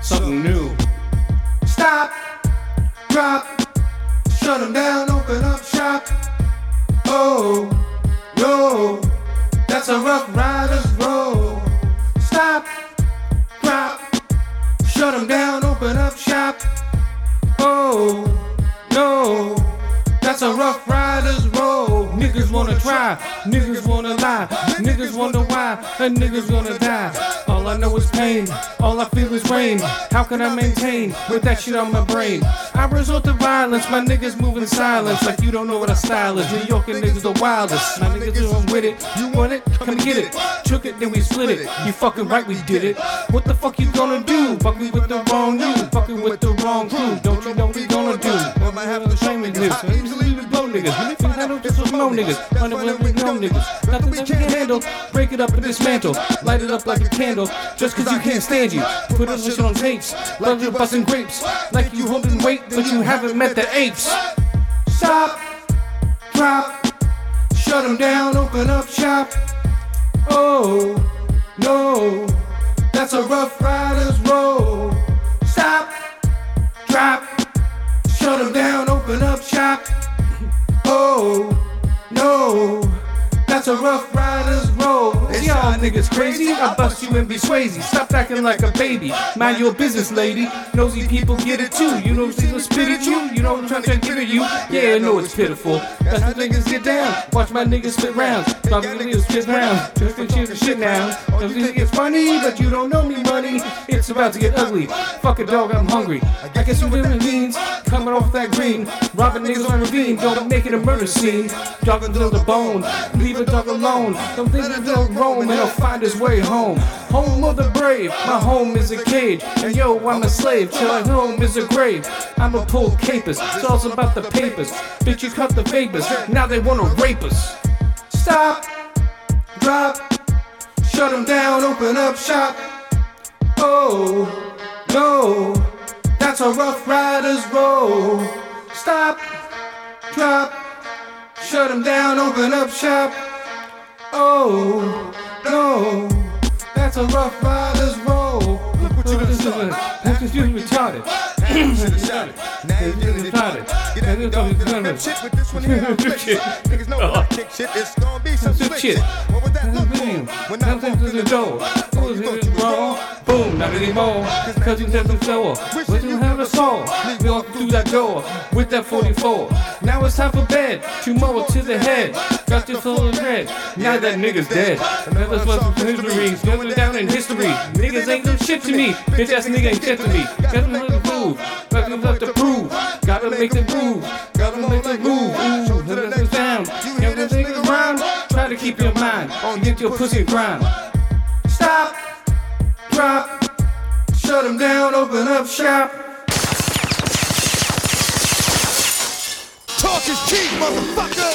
Something new. Stop, drop, shut them down, open up shop. Oh, no, that's a rough rider's wanna try, niggas wanna lie, niggas wonder why, and niggas gonna die. All I know is pain, all I feel is rain. How can I maintain with that shit on my brain? I resort to violence, my niggas move in silence like you don't know what a style is. New York and niggas the wildest, my niggas are with it. You want it? Come and get it. Took it, then we split it. You fucking right, we did it. What the fuck you gonna do? Fucking with the wrong you, fucking with the wrong crew. Don't you know what we gonna do? I might have to shame this. I usually we blow niggas. We can handle this with no niggas. Under with no niggas. Nothing that we can handle. Break it up and dismantle. Light it up like a candle. Just cause you can't stand you. Put us shit on tapes. Like you're busting grapes. Like you holding weight, but you haven't met the apes. Stop. Drop. Shut them down. Open up shop. Oh, no. That's a rough rider's roll. Stop. Drop. Shut them down. Open up shop. Oh, no. That's a rough rider's roll. Y'all niggas crazy? I bust you and be Swayze. Stop acting like a baby. Mind your business, lady. Nosy people get it too. You know she's gonna spit at you. You know I'm trying to get at you. Yeah, I know it's pitiful. That's how niggas get down. Watch my niggas spit rounds. To niggas spit rounds. Just to cheer the shit now. Don't you think it's funny? But you don't know me, money. It's about to get ugly. Fuck a dog, I'm hungry. I guess you living beans. Coming off that green. Robbing niggas on ravine. Don't make it a murder scene. Dog until the bone. Leave a dog alone. Don't think that they'll roam and he'll find his way home. Home of the brave. My home is a cage. And yo, I'm a slave. Till my home is a grave. I'm a pull capers. It's all about the papers. Bitch, you cut the vapors. Now they wanna rape us. Stop. Drop. Shut them down. Open up shop. Oh, no. That's a rough rider's roll. Stop. Drop. Shut them down. Open up shop. Oh, no. That's a rough rider's roll. Look what you done done. Look what you retarded. Should've shot it. Now you really retarded. Get out the you done rip shit with this one here. Shit. Niggas know I kick shit, it's gonna be some shit. What would that look like when I Now walk through the door. Boom, not anymore. Cause you said the floor. But you have a soul. We through that door with that 44. Now it's time for bed. Tomorrow to the head. Got your soul in red. Now that nigga's dead. Another one from history. Going down in history. Niggas ain't no shit to me. Bitch ass nigga ain't shit to me. Got to look move. Got to look to prove. Gotta make the move. Gotta make the move. Ooh, let it down. You know niggas around. Try to keep your mind get your pussy grind. Stop, drop, shut them down, open up shop. Talk is cheap, motherfucker.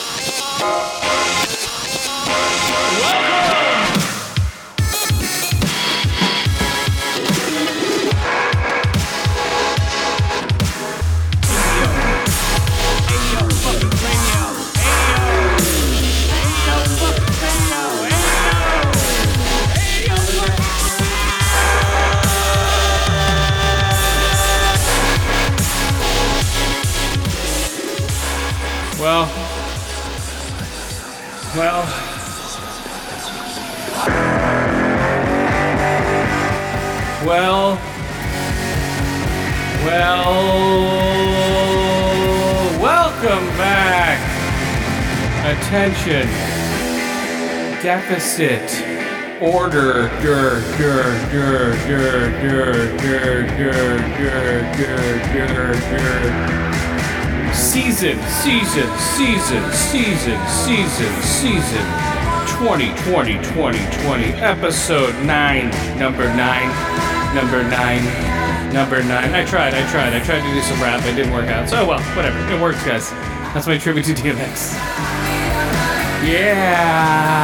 Well, well. Well, well, welcome back. Attention. Deficit. Order. Dur, dur, dur, dur, dur, dur, dur, dur, dur, dur. Season, season, season, season, season, season 2020, 2020, episode 9, number 9, number 9, number 9. I tried, I tried, I tried to do some rap, it didn't work out. So, well, whatever, it works, guys. That's my tribute to DMX. Yeah!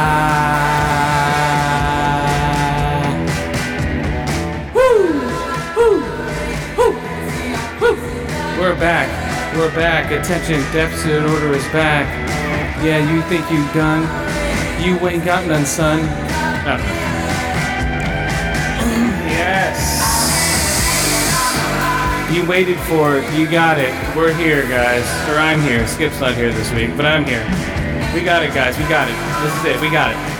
Back. Attention, deficit order is back. Yeah, you think you done? You ain't got none, son. Oh. yes. You waited for it. You got it. We're here, guys. Or I'm here. Skip's not here this week, but I'm here. We got it, guys. We got it. This is it. We got it.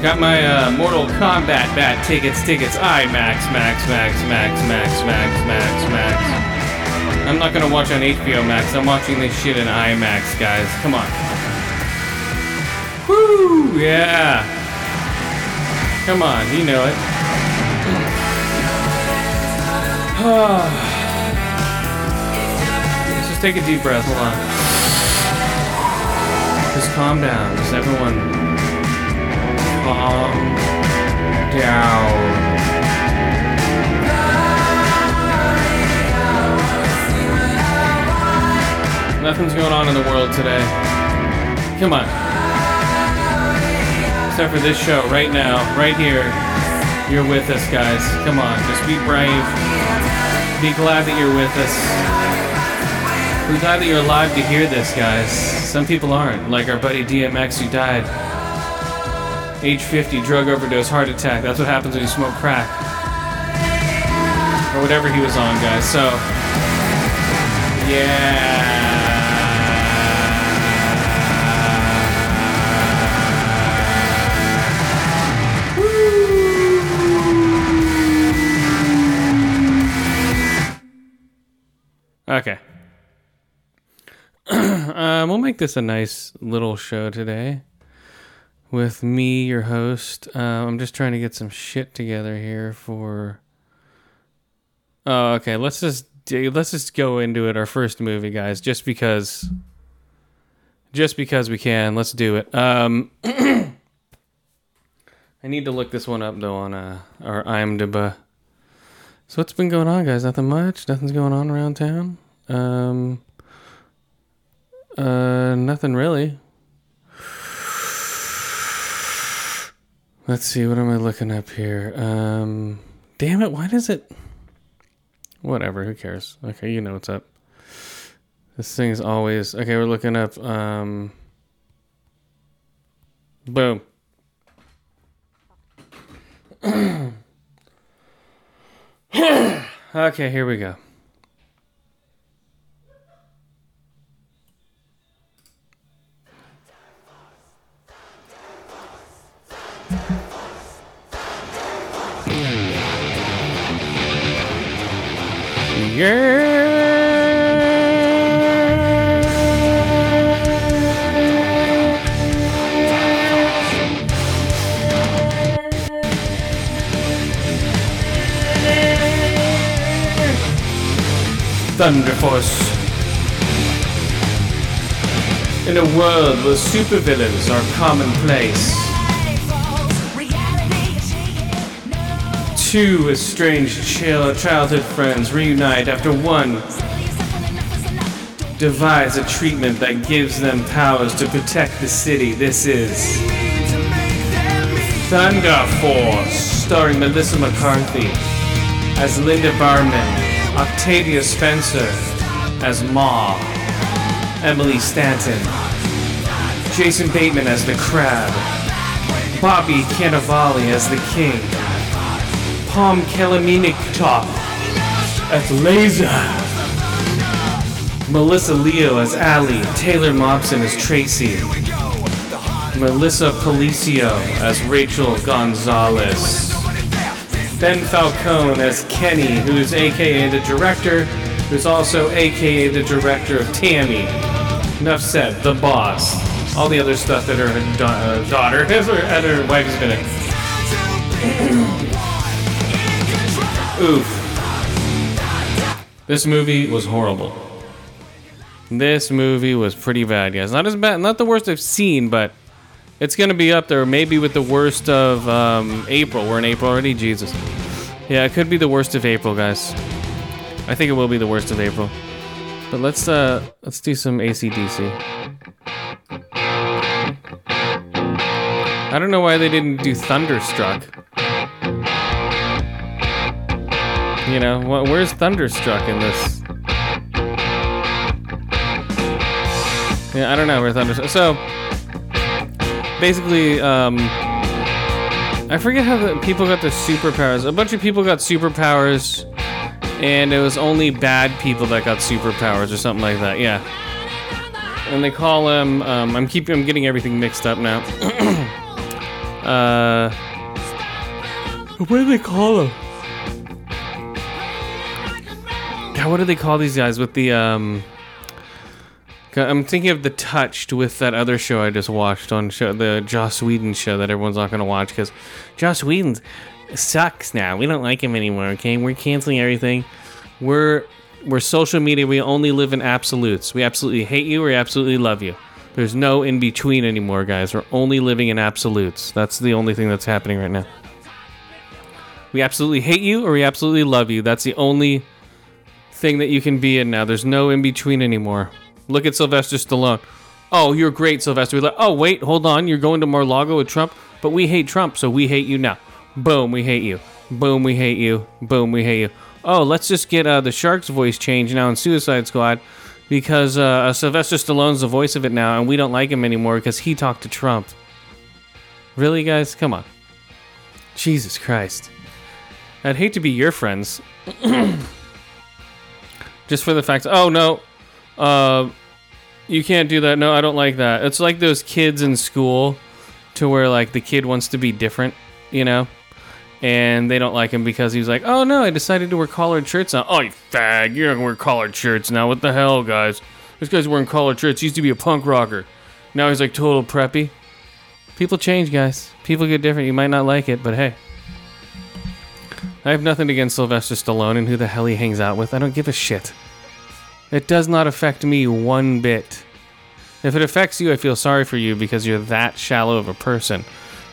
Got my uh, Mortal Kombat bat tickets, tickets. IMAX, Max, Max, Max, Max, Max, Max, Max. I'm not gonna watch on HBO Max. I'm watching this shit in IMAX, guys. Come on. Woo! Yeah. Come on, you know it. Let's just take a deep breath. Hold on. Just calm down. Just everyone calm down. Nothing's going on in the world today. Come on. Except for this show right now, right here. You're with us, guys. Come on, just be brave. Be glad that you're with us. We're glad that you're alive to hear this, guys. Some people aren't, like our buddy DMX who died. Age 50, drug overdose, heart attack. That's what happens when you smoke crack. Or whatever he was on, guys. So, yeah. Okay. um, we'll make this a nice little show today with me, your host. Uh, I'm just trying to get some shit together here for. Oh, okay. Let's just let's just go into it. Our first movie, guys, just because, just because we can. Let's do it. Um, I need to look this one up though on uh, our IMDb. So what's been going on, guys? Nothing much. Nothing's going on around town. Um, uh, nothing really. Let's see, what am I looking up here? Um, damn it, why does it? Whatever, who cares? Okay, you know what's up. This thing's always okay. We're looking up. Um, boom. okay, here we go. Thunder Force. In a world where supervillains are commonplace, two estranged childhood friends reunite after one devise a treatment that gives them powers to protect the city. This is Thunder Force, starring Melissa McCarthy as Linda Berman, Octavia Spencer as Ma, Emily Stanton, Jason Bateman as the Crab, Bobby Cannavale as the King, Palm Kalaminik Top as Laser, Melissa Leo as Allie, Taylor Mosby as Tracy, Melissa Ponzio as Rachel Gonzalez. Ben Falcone as Kenny, who's aka the director, who's also aka the director of Tammy. Enough said, the boss. All the other stuff that her da- uh, daughter and her wife is gonna. Oof. This movie was horrible. This movie was pretty bad, guys. Not as bad, not the worst I've seen, but it's gonna be up there, maybe with the worst of um, April. We're in April already, Jesus. Yeah, it could be the worst of April, guys. I think it will be the worst of April. But let's uh let's do some AC/DC. I don't know why they didn't do Thunderstruck. You know, wh- where's Thunderstruck in this? Yeah, I don't know where Thunderstruck. So, basically, um, I forget how the people got their superpowers. A bunch of people got superpowers, and it was only bad people that got superpowers or something like that. Yeah. And they call him. Um, I'm keeping. I'm getting everything mixed up now. uh, what do they call him? God, what do they call these guys with the um? I'm thinking of the Touched with that other show I just watched on show, the Joss Whedon show that everyone's not gonna watch because Joss Whedon sucks now. We don't like him anymore. Okay, we're canceling everything. We're we're social media. We only live in absolutes. We absolutely hate you or we absolutely love you. There's no in between anymore, guys. We're only living in absolutes. That's the only thing that's happening right now. We absolutely hate you or we absolutely love you. That's the only thing that you can be in now. There's no in between anymore. Look at Sylvester Stallone. Oh, you're great, Sylvester. We're like, oh, wait, hold on. You're going to Mar-Lago with Trump, but we hate Trump, so we hate you now. Boom, we hate you. Boom, we hate you. Boom, we hate you. Oh, let's just get uh, the Shark's voice changed now in Suicide Squad because uh, Sylvester Stallone's the voice of it now, and we don't like him anymore because he talked to Trump. Really, guys? Come on. Jesus Christ. I'd hate to be your friends. Just for the fact, oh no, uh, you can't do that. No, I don't like that. It's like those kids in school to where like the kid wants to be different, you know? And they don't like him because he's like, oh no, I decided to wear collared shirts now. Oh, you fag, you're not gonna wear collared shirts now. What the hell, guys? This guy's wearing collared shirts. He used to be a punk rocker. Now he's like total preppy. People change, guys. People get different. You might not like it, but hey. I have nothing against Sylvester Stallone and who the hell he hangs out with. I don't give a shit. It does not affect me one bit. If it affects you, I feel sorry for you because you're that shallow of a person.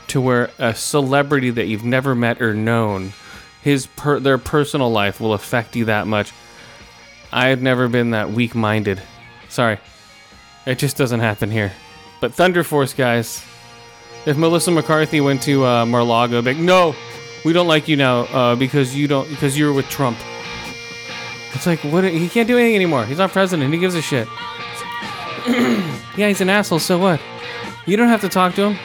To where a celebrity that you've never met or known, his per- their personal life will affect you that much. I have never been that weak-minded. Sorry, it just doesn't happen here. But Thunder Force, guys, if Melissa McCarthy went to uh, Mar-Lago, like, no, we don't like you now uh, because you don't because you're with Trump. It's like what? He can't do anything anymore. He's not president. He gives a shit. yeah, he's an asshole. So what? You don't have to talk to him.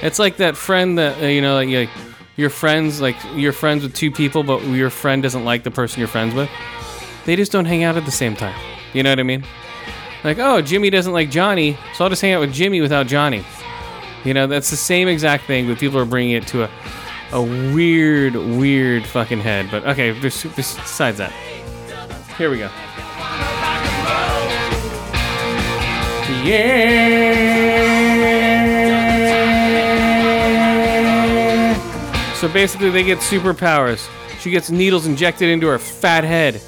It's like that friend that uh, you know, like, like your friends, like you're friends with two people, but your friend doesn't like the person you're friends with. They just don't hang out at the same time. You know what I mean? Like, oh, Jimmy doesn't like Johnny, so I'll just hang out with Jimmy without Johnny. You know, that's the same exact thing, but people are bringing it to a, a weird, weird fucking head. But okay, besides that, here we go. Yeah. So basically, they get superpowers. She gets needles injected into her fat head,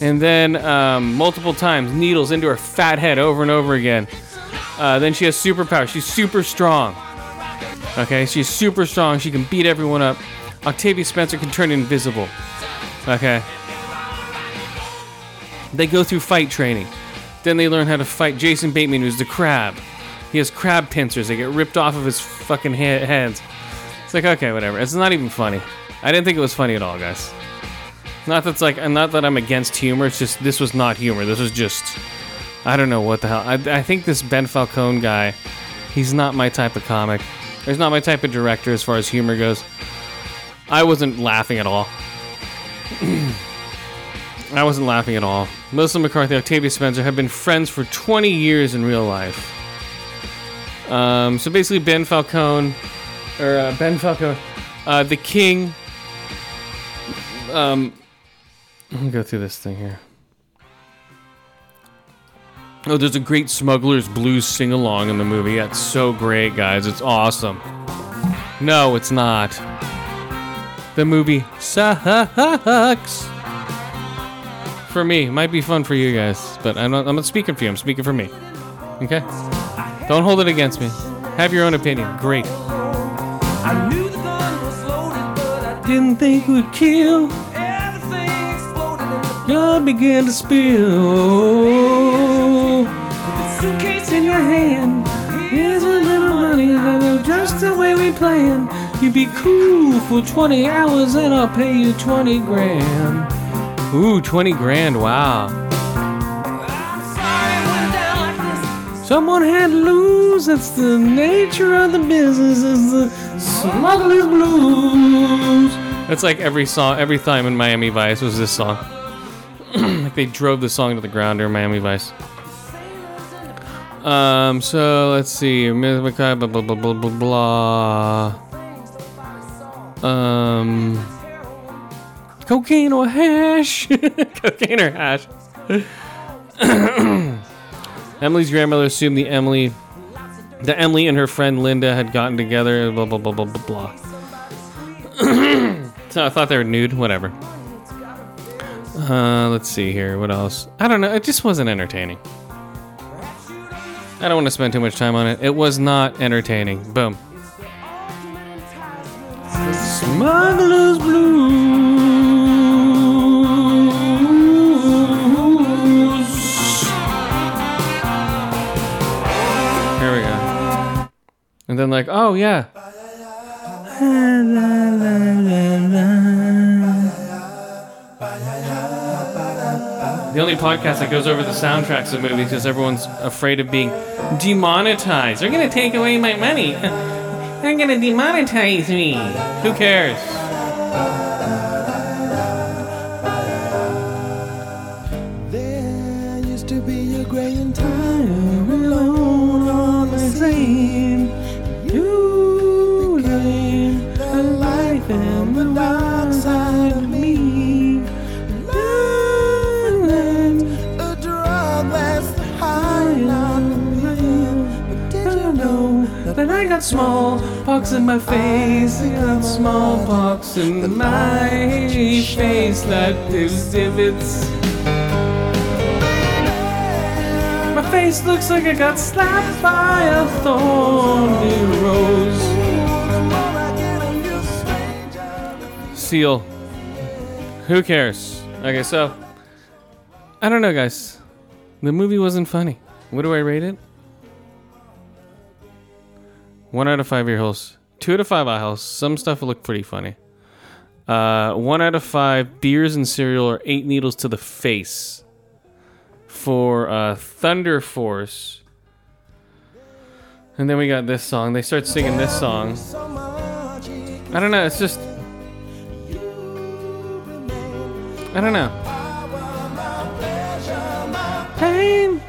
and then um, multiple times needles into her fat head over and over again. Uh, then she has superpowers. She's super strong. Okay, she's super strong. She can beat everyone up. Octavia Spencer can turn invisible. Okay. They go through fight training. Then they learn how to fight Jason Bateman, who's the crab. He has crab pincers. They get ripped off of his fucking he- heads. It's like okay, whatever. It's not even funny. I didn't think it was funny at all, guys. Not that's like, not that I'm against humor. It's just this was not humor. This was just, I don't know what the hell. I, I think this Ben Falcone guy, he's not my type of comic. He's not my type of director as far as humor goes. I wasn't laughing at all. I wasn't laughing at all. Melissa McCarthy, Octavia Spencer have been friends for 20 years in real life. Um, so basically, Ben Falcone, or uh, Ben Falcone, uh, the King. Um, let me go through this thing here. Oh, there's a great Smuggler's Blues sing along in the movie. That's so great, guys. It's awesome. No, it's not. The movie sucks. For me, it might be fun for you guys, but I'm not, I'm not speaking for you. I'm speaking for me. Okay? Don't hold it against me. Have your own opinion. Great. I knew the gun was loaded, but I Didn't think we'd kill. everything exploded Blood began to spill. Your hand. Here's a little money me playing. You'd be cool for 20 hours and I'll pay you 20 grand. Ooh, 20 grand, wow. Someone had to lose. That's the nature of the business. Is the smuggler's blues. That's like every song, every time in Miami Vice was this song. like they drove the song to the ground during Miami Vice. Um. So let's see. Blah blah blah blah blah blah. Um. Cocaine or hash? cocaine or hash? Emily's grandmother assumed the Emily, that Emily and her friend Linda had gotten together. Blah blah blah blah blah blah. so I thought they were nude. Whatever. Uh, let's see here. What else? I don't know. It just wasn't entertaining. I don't want to spend too much time on it. It was not entertaining. Boom. Smuggler's Blues. Here we go. And then like, oh yeah. The only podcast that goes over the soundtracks of movies because everyone's afraid of being demonetized. They're gonna take away my money. They're gonna demonetize me. Who cares? A. You the light and the dark Then I got smallpox in my face. I got smallpox in my face that exhibits. My face looks like I got slapped by a thorny rose. Seal. Who cares? Okay, so I don't know, guys. The movie wasn't funny. What do I rate it? One out of five ear holes. Two out of five eye holes. Some stuff looked pretty funny. Uh, one out of five beers and cereal or eight needles to the face. For uh, Thunder Force. And then we got this song. They start singing this song. I don't know. It's just. I don't know. Pain.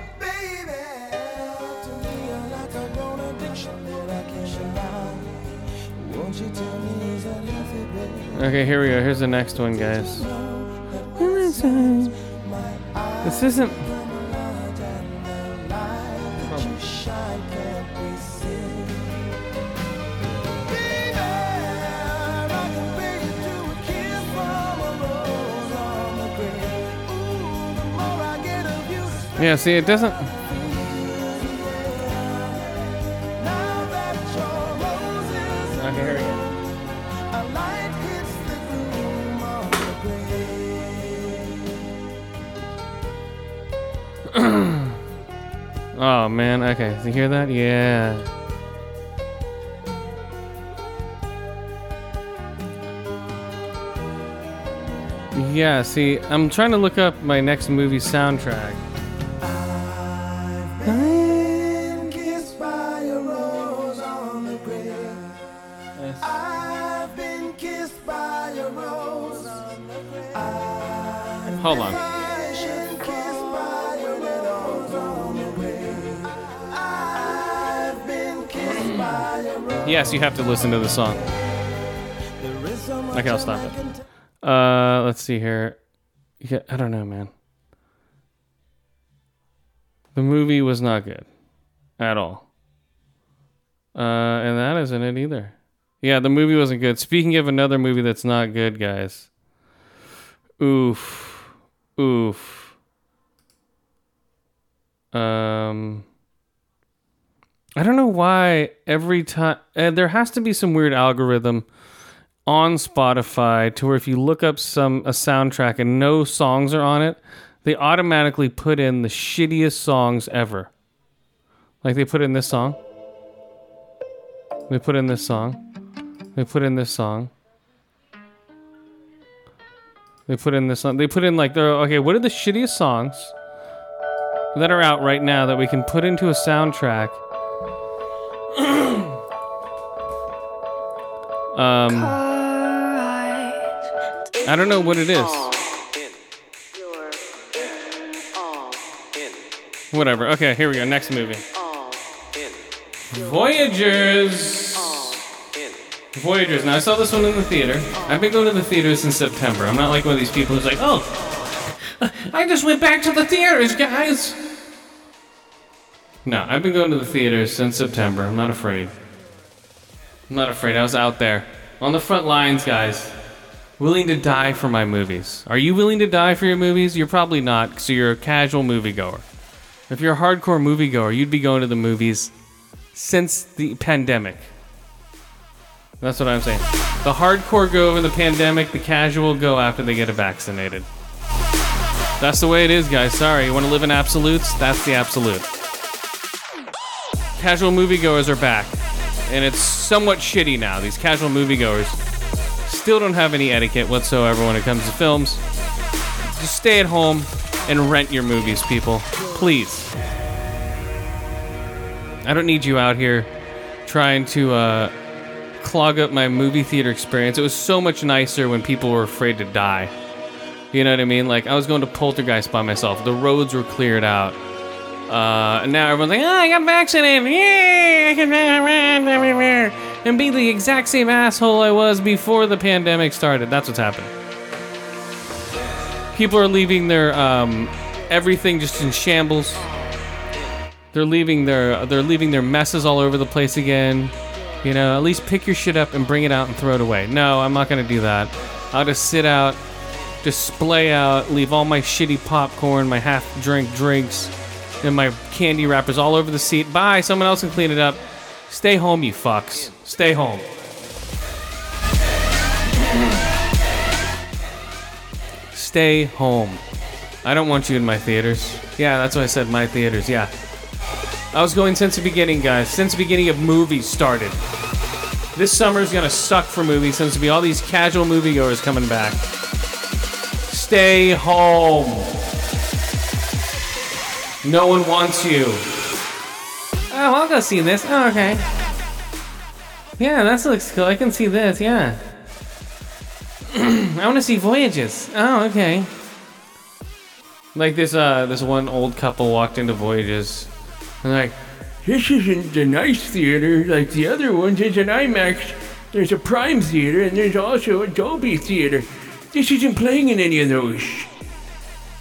Okay, here we go. Here's the next one, guys. This isn't. Yeah, see, it doesn't. Oh man, okay. You hear that? Yeah. Yeah, see, I'm trying to look up my next movie soundtrack. Been kissed by Yes, you have to listen to the song. Okay, I'll stop it. Uh, let's see here. Yeah, I don't know, man. The movie was not good at all. Uh, and that isn't it either. Yeah, the movie wasn't good. Speaking of another movie that's not good, guys. Oof. Oof. Um I don't know why every time uh, there has to be some weird algorithm on Spotify to where if you look up some a soundtrack and no songs are on it, they automatically put in the shittiest songs ever. Like they put in this song. They put in this song. They put in this song. They put in this song. They put in like they're okay. What are the shittiest songs that are out right now that we can put into a soundtrack? Um, I don't know what it is. Whatever. Okay, here we go. Next movie. Voyagers. Voyagers. Now I saw this one in the theater. I've been going to the theater since September. I'm not like one of these people who's like, oh, I just went back to the theaters, guys. No, I've been going to the theaters since September. I'm not afraid. I'm not afraid. I was out there on the front lines, guys. Willing to die for my movies. Are you willing to die for your movies? You're probably not, because you're a casual moviegoer. If you're a hardcore moviegoer, you'd be going to the movies since the pandemic. That's what I'm saying. The hardcore go over the pandemic, the casual go after they get vaccinated. That's the way it is, guys. Sorry. You want to live in absolutes? That's the absolute. Casual moviegoers are back. And it's somewhat shitty now. These casual moviegoers still don't have any etiquette whatsoever when it comes to films. Just stay at home and rent your movies, people. Please. I don't need you out here trying to uh, clog up my movie theater experience. It was so much nicer when people were afraid to die. You know what I mean? Like, I was going to Poltergeist by myself. The roads were cleared out. Uh, and now everyone's like, oh, I got vaccinated. Yay! I can run everywhere. And be the exact same asshole I was before the pandemic started. That's what's happening. People are leaving their um, everything just in shambles. They're leaving their they're leaving their messes all over the place again. You know, at least pick your shit up and bring it out and throw it away. No, I'm not gonna do that. I'll just sit out, display out, leave all my shitty popcorn, my half drink drinks, and my candy wrappers all over the seat. Bye, someone else can clean it up. Stay home, you fucks. Stay home. Stay home. I don't want you in my theaters. Yeah, that's why I said my theaters. Yeah. I was going since the beginning, guys. Since the beginning of movies started. This summer's gonna suck for movies since there'll be all these casual moviegoers coming back. Stay home. No one wants you. Oh, I'll go see this. Oh, okay. Yeah, that looks cool. I can see this. Yeah. I want to see Voyages. Oh, okay. Like this, uh, this one old couple walked into Voyages, and like, "This isn't a nice theater like the other ones. It's an IMAX. There's a Prime theater, and there's also a Dolby theater. This isn't playing in any of those."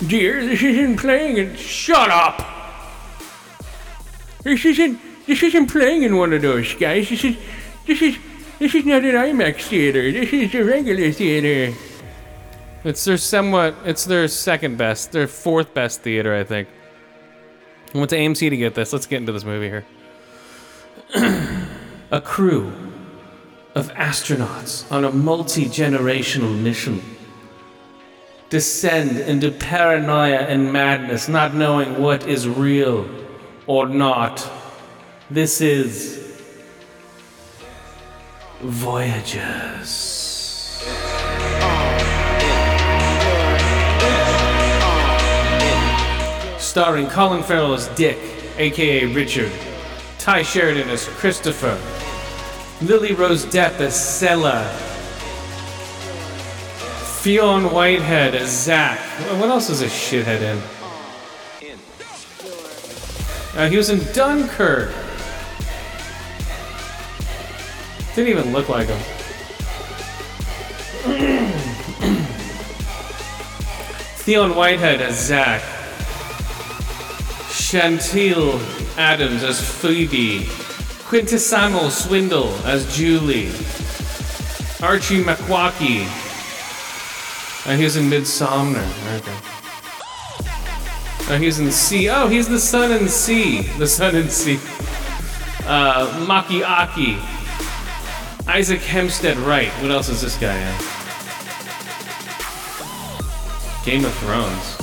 Dear, this isn't playing in. Shut up! This isn't. This isn't playing in one of those, guys. This is. This is. This is not an IMAX theater. This is a regular theater. It's their somewhat. It's their second best. Their fourth best theater, I think. I went to AMC to get this. Let's get into this movie here. a crew of astronauts on a multi generational mission descend into paranoia and madness, not knowing what is real or not. This is Voyagers. Starring Colin Farrell as Dick, aka Richard, Tye Sheridan as Christopher, Lily Rose Depp as Sela, Fionn Whitehead as Zach. What else is a shithead in? Uh, he was in Dunkirk. Didn't even look like him. Theon Whitehead as Zach. Chantil Adams as Phoebe. Quintessano Swindell as Julie. Archie McWalkie. Uh, he was in Midsommar. Okay. Oh, he's in See. Oh, he's the son in See. The son in See. Uh, Maki Aki. Isaac Hempstead Wright. What else is this guy in? Game of Thrones.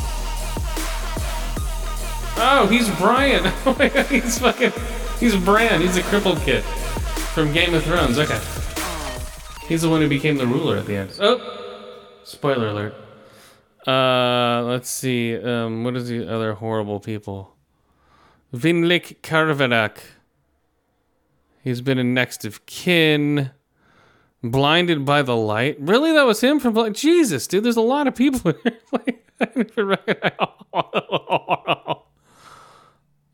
Oh, he's Brian. Oh my god, he's fucking. He's Bran. He's a crippled kid from Game of Thrones. Okay. He's the one who became the ruler at the end. Oh, spoiler alert. Uh, let's see. Um, what is the other horrible people? Vinlik Karvarak. He's been in Next of Kin. Blinded by the Light. Really, that was him from Blind. Jesus, dude. There's a lot of people here. Like, I recognize.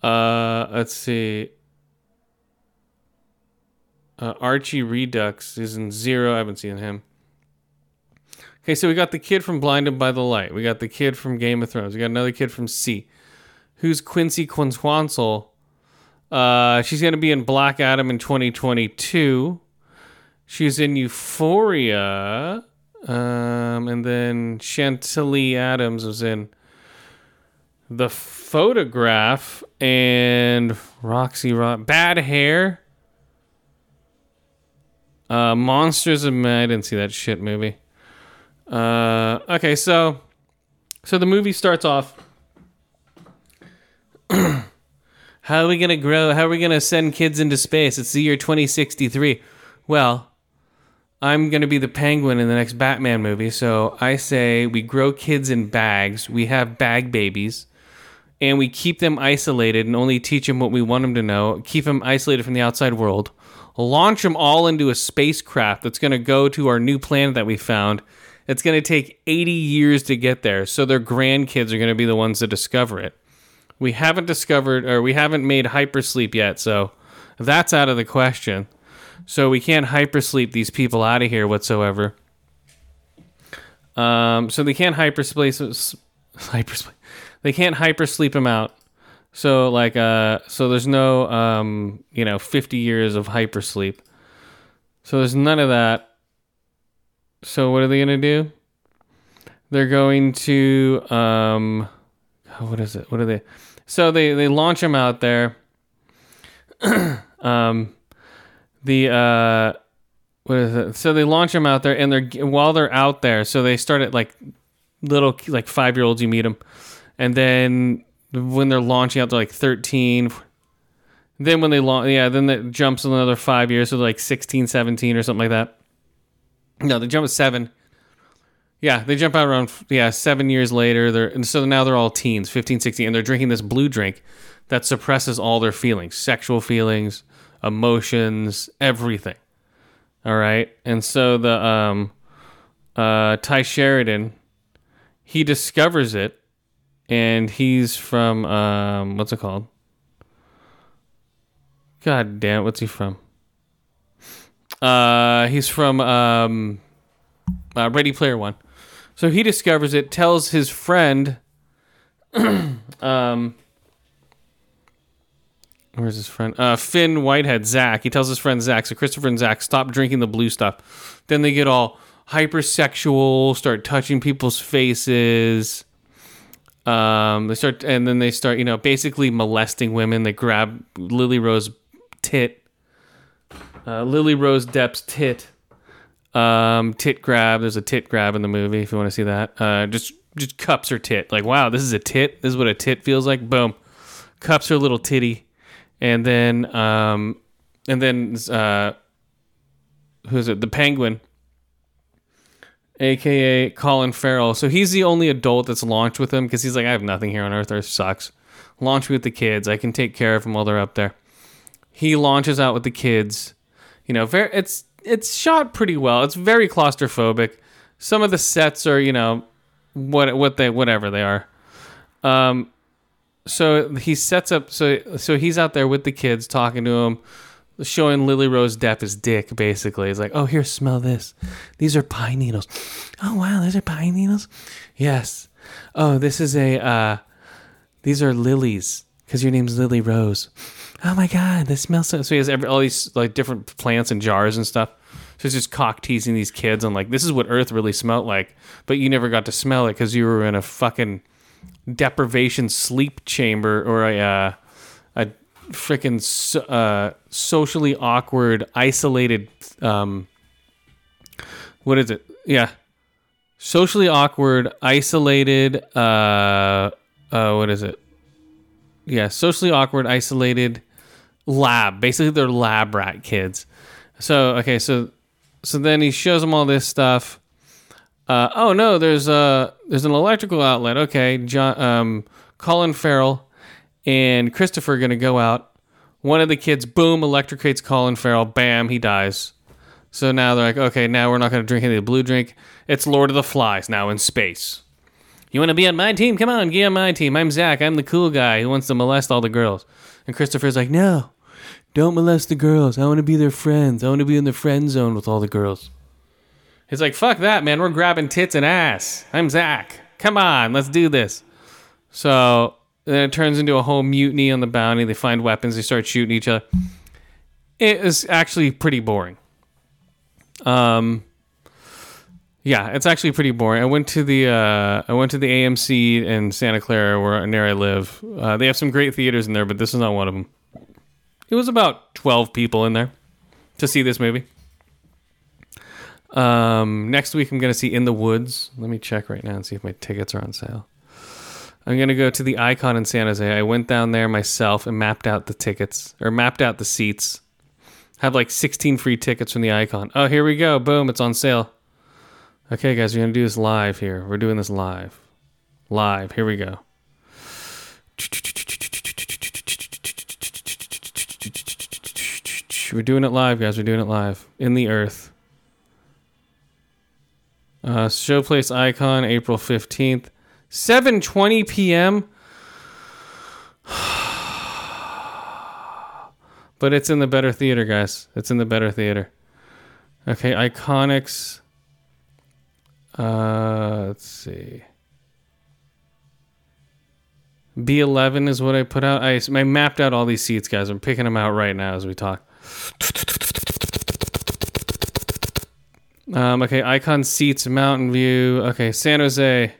uh, let's see. Uh, Archie Redux is in zero. I haven't seen him. Okay, so we got the kid from Blinded by the Light. We got the kid from Game of Thrones. We got another kid from See. Who's Quincy Quanswansel? Uh, she's going to be in Black Adam in 2022. She's in Euphoria. Um, and then Chantilly Adams was in The Photograph and Roxy Rock. Bad Hair. Uh, Monsters of Men. I didn't see that shit movie. Uh, okay, so so the movie starts off. How are we gonna grow? How are we gonna send kids into space? It's the year 2063. Well, I'm gonna be the penguin in the next Batman movie, so I say we grow kids in bags. We have bag babies, and we keep them isolated and only teach them what we want them to know. Keep them isolated from the outside world. Launch them all into a spacecraft that's gonna go to our new planet that we found. It's gonna take 80 years to get there, so their grandkids are gonna be the ones to discover it. We haven't discovered or we haven't made hypersleep yet so that's out of the question. So we can't hypersleep these people out of here whatsoever. Um, so they can't hypersleep hypersleep they can't hypersleep them out. So like uh so there's no um you know 50 years of hypersleep. So there's none of that so what are they gonna do they're going to um what is it? What are they? So they they launch them out there. um, the uh, what is it? So they launch them out there, and they're while they're out there. So they start at like little like five year olds. You meet them, and then when they're launching out, they're like thirteen. Then when they launch, yeah, then it jumps another five years, so like 16, 17 or something like that. No, they jump at seven. Yeah, they jump out around yeah, 7 years later. They're and so now they're all teens, 15, 16 and they're drinking this blue drink that suppresses all their feelings, sexual feelings, emotions, everything. All right? And so the um uh Tye Sheridan he discovers it and he's from um what's it called? God damn, what's he from? Uh he's from um uh, Ready Player One. So he discovers it, tells his friend, um, where's his friend? Uh, Fionn Whitehead, Zach. He tells his friend Zach. So Christopher and Zach stop drinking the blue stuff. Then they get all hypersexual, start touching people's faces. Um, they start, and then they start, you know, basically molesting women. They grab Lily Rose tit, uh, Lily Rose Depp's tit um, tit grab. There's a tit grab in the movie if you want to see that. Uh, just just cups her tit. Like wow, this is a tit. This is what a tit feels like. Boom, cups her little titty, and then um, and then uh, who's it? The penguin, aka Colin Farrell. So he's the only adult that's launched with him because he's like, I have nothing here on Earth. Earth sucks. Launch me with the kids. I can take care of them while they're up there. He launches out with the kids. You know, very it's it's shot pretty well. It's very claustrophobic. Some of the sets are, you know, what what they whatever they are. Um, so he sets up so so he's out there with the kids talking to him, showing Lily Rose Depp his dick. Basically, he's like, "Oh, here, smell this. These are pine needles. Oh wow, these are pine needles. Yes. Oh, this is a. uh These are lilies because your name's Lily Rose. Oh my god, this smells so. So he has every, all these like different plants and jars and stuff. So he's just cock teasing these kids on like this is what Earth really smelled like, but you never got to smell it because you were in a fucking deprivation sleep chamber or a uh, a freaking so, uh, socially awkward, isolated. Um, what is it? Yeah, socially awkward, isolated. Uh, uh, what is it? Yeah, socially awkward, isolated lab. Basically, they're lab rat kids. So okay, so so then he shows them all this stuff. Uh, oh no, there's a there's an electrical outlet. Okay, John, um, Colin Farrell and Christopher are gonna go out. One of the kids, boom, electrocutes Colin Farrell. Bam, he dies. So now they're like, okay, now we're not gonna drink any of the blue drink. It's Lord of the Flies now in space. You want to be on my team? Come on, get on my team. I'm Zach. I'm the cool guy who wants to molest all the girls. And Christopher's like, no, don't molest the girls. I want to be their friends. I want to be in the friend zone with all the girls. He's like, fuck that, man. We're grabbing tits and ass. I'm Zach. Come on, let's do this. So then it turns into a whole mutiny on the bounty. They find weapons. They start shooting each other. It is actually pretty boring. Um, yeah, it's actually pretty boring. I went to the uh, I went to the AMC in Santa Clara, where near I live. Uh, they have some great theaters in there, but this is not one of them. It was about twelve people in there to see this movie. Um, next week I'm gonna see In the Woods. Let me check right now and see if my tickets are on sale. I'm gonna go to the Icon in San Jose. I went down there myself and mapped out the tickets or mapped out the seats. Have like 16 free tickets from the Icon. Oh, here we go. Boom, it's on sale. Okay, guys, we're gonna do this live here. We're doing this live. Live. Here we go. We're doing it live, guys. We're doing it live in the earth. Uh, Showplace Icon, April fifteenth, seven twenty p.m. but it's in the better theater, guys. It's in the better theater. Okay, Iconics. Uh, let's see. B11 is what I put out. I, I mapped out all these seats, guys. I'm picking them out right now as we talk. Um, okay, Icon Seats, Mountain View. Okay, San Jose.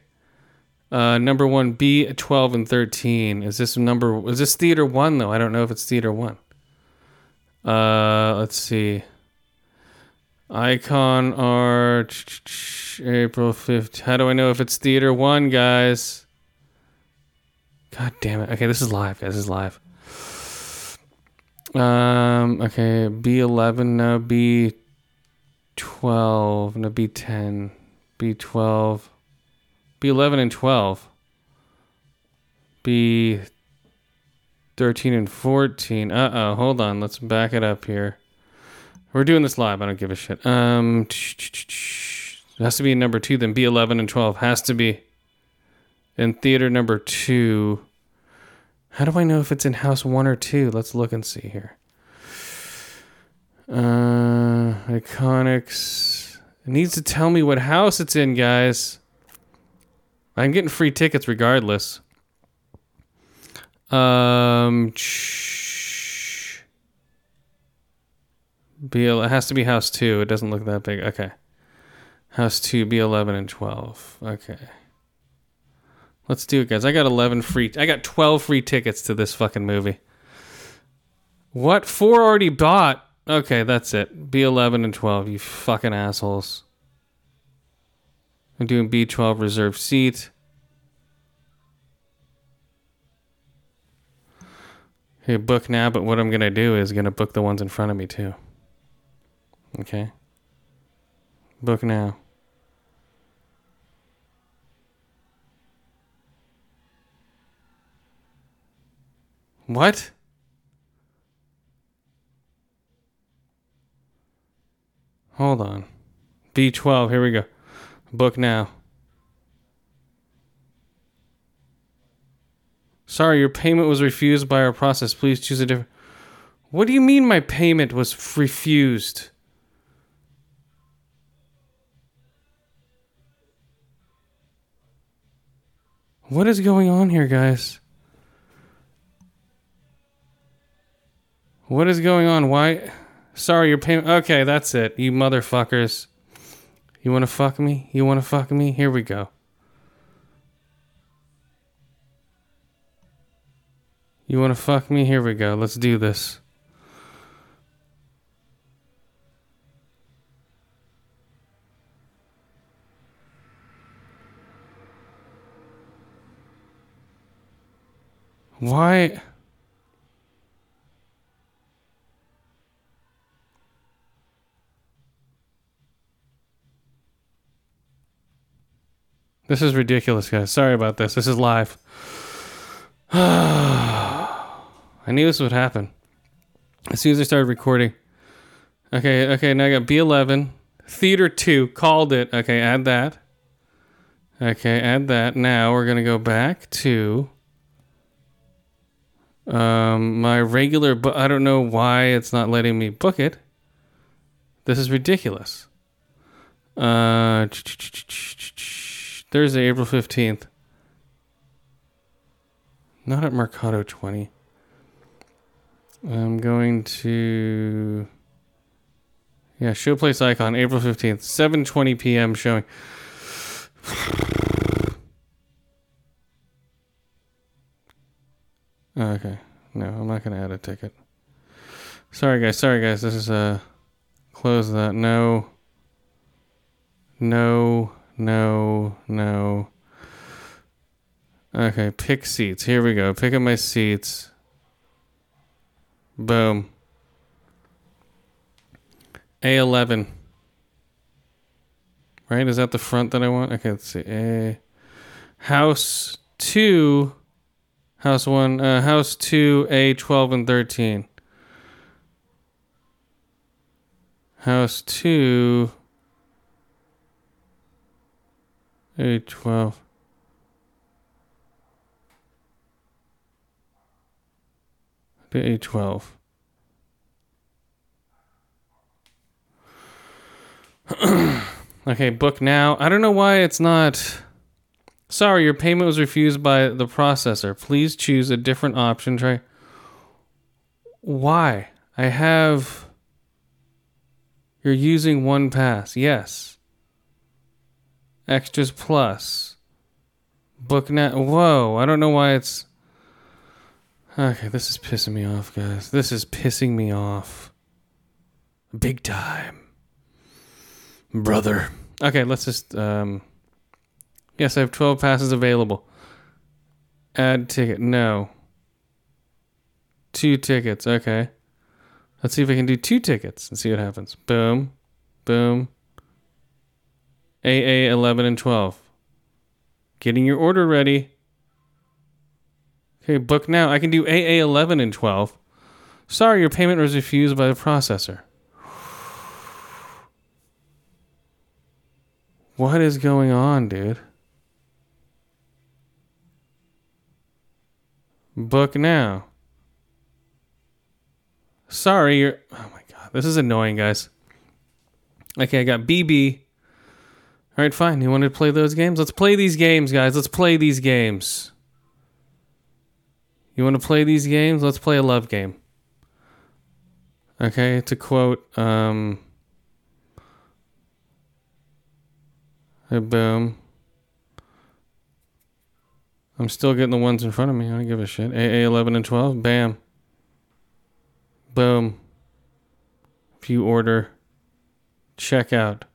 Uh, number one, B, 12 and 13. Is this number, is this theater one though? I don't know if it's theater one. Uh, let's see. Icon Arch, April 5th. How do I know if it's theater one, guys? God damn it. Okay, this is live, guys. This is live. Um, okay, B11, no, B12, no, B10, B12, B11 and 12, B13 and 14. Uh oh, hold on. Let's back it up here. We're doing this live. I don't give a shit. Um, it has to be number two, then B11 and 12 has to be in theater number two. How do I know if it's in house one or two? Let's look and see here. Uh, Iconics. It needs to tell me what house it's in, guys. I'm getting free tickets regardless. Um, it has to be house two. It doesn't look that big. Okay. House two, B11 and 12. Okay. Let's do it, guys. I got 11 free. I got 12 free tickets to this fucking movie. What? Four already bought? Okay, that's it. B11 and 12, you fucking assholes. I'm doing B12 reserved seat. Hey, book now, but what I'm going to do is going to book the ones in front of me too. Okay? Book now. What? Hold on. B12, here we go. Book now. Sorry, your payment was refused by our process. Please choose a different. What do you mean my payment was refused? What is going on here, guys? What is going on? Why? Sorry, your payment. Okay, that's it. You motherfuckers. You want to fuck me? You want to fuck me? Here we go. You want to fuck me? Here we go. Let's do this. Why? This is ridiculous, guys. Sorry about this. This is live. I knew this would happen. As soon as I started recording. Okay, okay, now I got B11. Theater 2. Called it. Okay, add that. Okay, add that. Now we're going to go back to um, my regular, but I don't know why it's not letting me book it. This is ridiculous. Uh, Thursday, April 15th. Not at Mercado 20. I'm going to. Yeah, showplace icon, April 15th, 7:20 p.m. showing. Oh, okay. No, I'm not going to add a ticket. Sorry guys, sorry guys. This is uh close that. No. No, no, no. Okay, pick seats. Here we go. Pick up my seats. Boom. A11. Right? Is that the front that I want? Okay, let's see. A House 2 House 1 uh House 2 A12 and 13. House 2 A12 to A12. okay, book now. I don't know why it's not. Sorry, your payment was refused by the processor. Please choose a different option. Try. Why? I have. You're using one pass. Yes. Extras plus. Book. Whoa, I don't know why it's. Okay, this is pissing me off, guys. This is pissing me off. Big time. Brother. Okay, let's just um Yes, I have 12 passes available. Add ticket. No. Two tickets. Okay. Let's see if I can do two tickets and see what happens. Boom. Boom. AA 11 and 12. Getting your order ready. Okay, book now. I can do AA 11 and 12. Sorry, your payment was refused by the processor. What is going on, dude? Book now. Sorry, you're. Oh my god, this is annoying, guys. Okay, I got BB. All right, fine. You want to play those games? Let's play these games, guys. Let's play these games. You want to play these games? Let's play a love game. Okay, to quote, um, boom. I'm still getting the ones in front of me. I don't give a shit. AA 11 and 12. Bam. Boom. View order. Check out.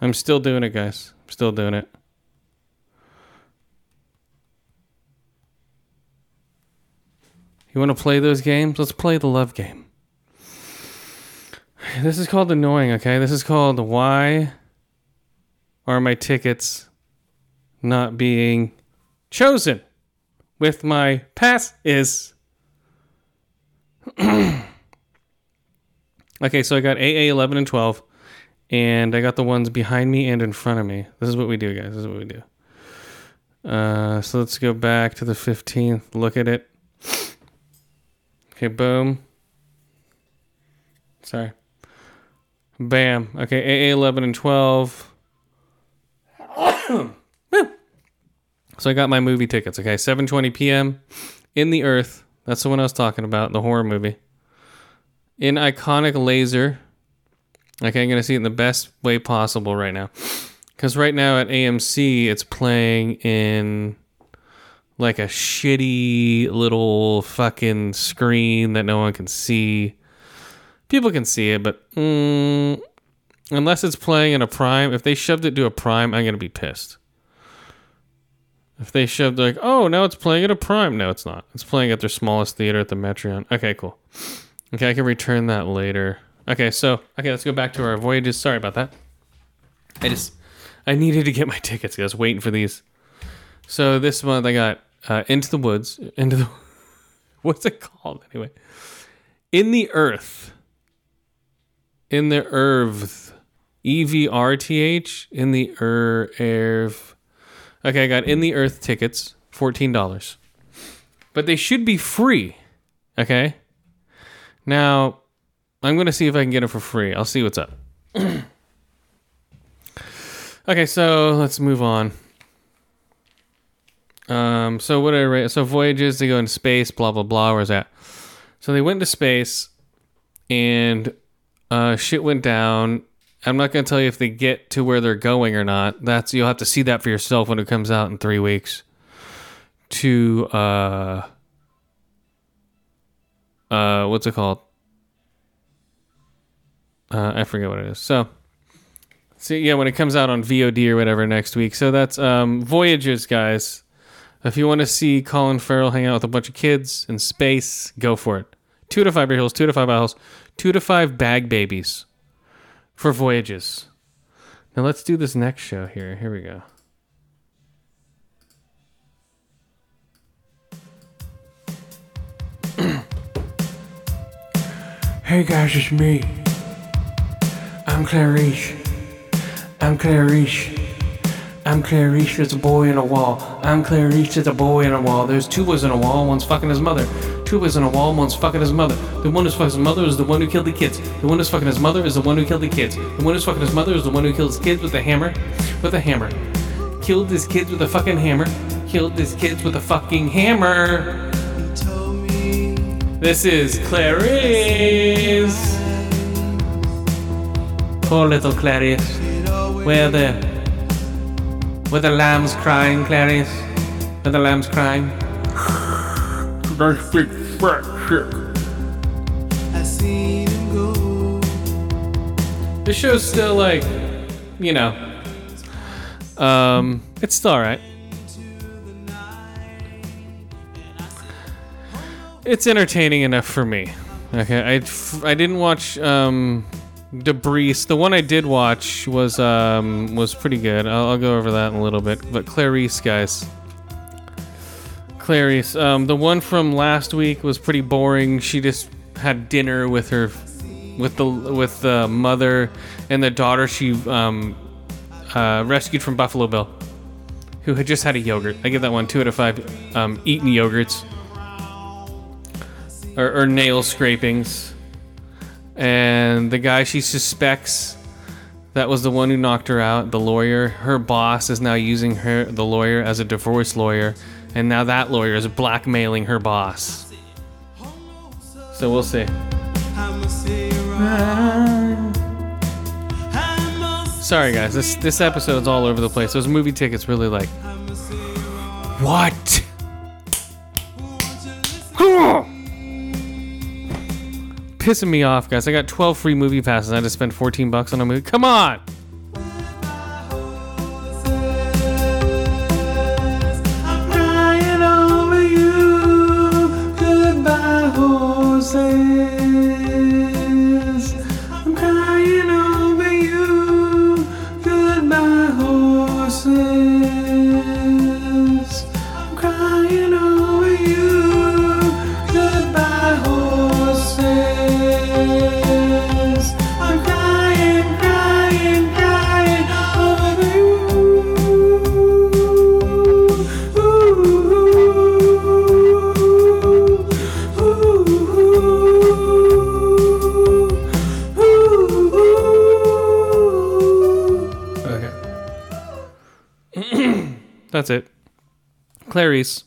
I'm still doing it, guys. I'm still doing it. You want to play those games? Let's play the love game. This is called annoying, okay? This is called why are my tickets not being chosen with my pass is okay so i got aa 11 and 12 and i got the ones behind me and in front of me this is what we do guys this is what we do uh, so let's go back to the 15th look at it okay boom sorry bam okay aa 11 and 12 So I got my movie tickets. Okay, 7:20 p.m. in the Earth. That's the one I was talking about, the horror movie. In iconic laser. Okay, I'm gonna see it in the best way possible right now. Because right now at AMC, it's playing in like a shitty little fucking screen that no one can see. People can see it, but mm, unless it's playing in a prime, if they shoved it to a prime, I'm gonna be pissed. If they shoved like, oh, now it's playing at a prime. No, it's not. It's playing at their smallest theater at the Metreon. Okay, cool. Okay, I can return that later. Okay, so okay, let's go back to our voyages. Sorry about that. I just I needed to get my tickets. I was waiting for these. So this month I got uh, Into the Woods. Into the what's it called anyway? In the Earth. In the Earth. E V R T H. In the Er Earth. Okay, I got In the Earth tickets. Fourteen dollars. But they should be free. Okay. Now, I'm gonna see if I can get it for free. I'll see what's up. okay, so let's move on. Um, so what did I? So voyages, they go into space, blah blah blah. Where's that? So they went to space, and uh, shit went down. I'm not gonna tell you if they get to where they're going or not. That's you'll have to see that for yourself when it comes out in three weeks. To uh, uh, what's it called? Uh, I forget what it is. So, see, yeah, when it comes out on VOD or whatever next week. So that's um, Voyages, guys. If you want to see Colin Farrell hang out with a bunch of kids in space, go for it. Two to five hills, two to five owls, two to five bag babies for Voyages. Now let's do this next show here. Here we go. Hey guys, it's me. I'm Clarice. I'm Clarice. I'm Clarice, there's a boy in a wall. I'm Clarice, there's a boy in a wall. There's two boys in a wall, one's fucking his mother. Two boys in a wall, one's fucking his mother. The one who's fucking his mother is the one who killed the kids. The one who's fucking his mother is the one who killed the kids. The one who's fucking his mother is the one who killed his kids with a hammer. With a hammer. Killed his kids with a fucking hammer. Killed his kids with a fucking hammer. This is Clarice. Poor little Clarice. Where the where the lambs crying, Clarice? Where the lambs crying? That's big fat shit. This show's still like, you know, um, it's still alright. It's entertaining enough for me. Okay, I, I didn't watch um, Debris. The one I did watch was um, was pretty good. I'll, I'll go over that in a little bit. But Clarice, guys, Clarice. Um, the one from last week was pretty boring. She just had dinner with her, with the with the mother and the daughter she um, uh, rescued from Buffalo Bill, who had just had a yogurt. I give that one two out of five. Um, eating yogurts or, or nail scrapings, and the guy she suspects that was the one who knocked her out. The lawyer, her boss, is now using her the lawyer as a divorce lawyer, and now that lawyer is blackmailing her boss. So we'll see. Sorry guys, this this episode's all over the place. Those movie tickets really like what? Pissing me off, guys. I got 12 free movie passes. I had to spend 14 bucks on a movie. Come on. Clarice.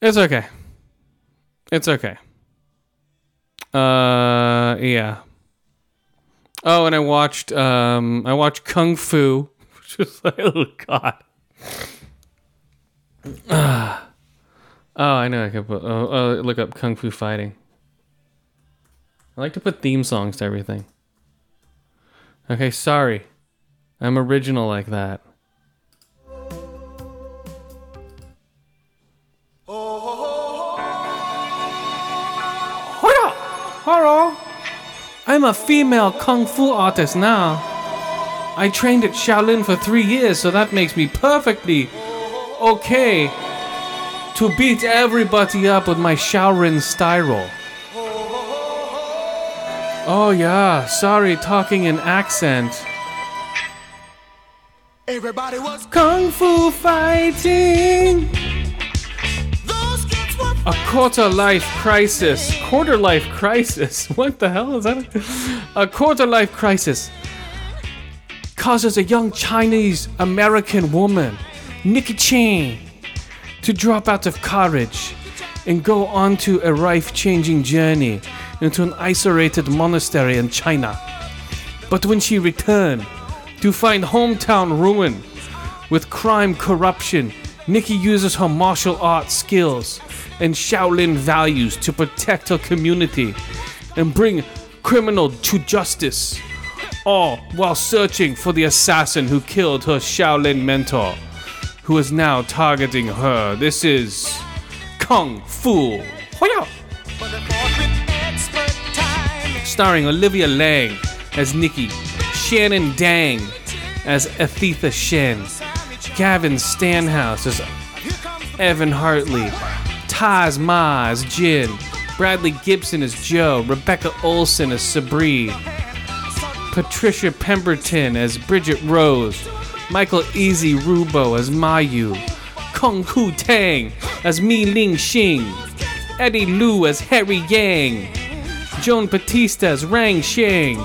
It's okay. It's okay. Uh yeah. Oh, and I watched um I watched Kung Fu, which was like oh god. Oh, I know I could put oh, oh look up Kung Fu fighting. I like to put theme songs to everything. Okay, sorry. I'm original like that. I'm a female kung fu artist now. I trained at Shaolin for three years, so that makes me perfectly okay to beat everybody up with my Shaolin style. Oh yeah, sorry, talking in accent. Everybody was Kung Fu fighting. A quarter life crisis. Quarter life crisis. What the hell is that? A quarter life crisis causes a young Chinese American woman, Nikki Chang, to drop out of college and go on to a life changing journey into an isolated monastery in China. But when she returned to find hometown ruin with crime corruption, Nikki uses her martial arts skills and Shaolin values to protect her community and bring criminal to justice, all while searching for the assassin who killed her Shaolin mentor, who is now targeting her. This is Kung Fu. Starring Olivia Liang as Nikki, Shannon Dang as Althea Shen, Gavin Stenhouse as Evan Hartley, Tzi Ma Jin, Bradley Gibson as Joe, Rebecca Olson as Sabri, Patricia Pemberton as Bridget Rose, Michael Easy Rubo as Mayu, Kheng Hua Tan as Mei-Li Shen, Eddie Liu as Harry Yang, Joan Batista as Rang Sheng,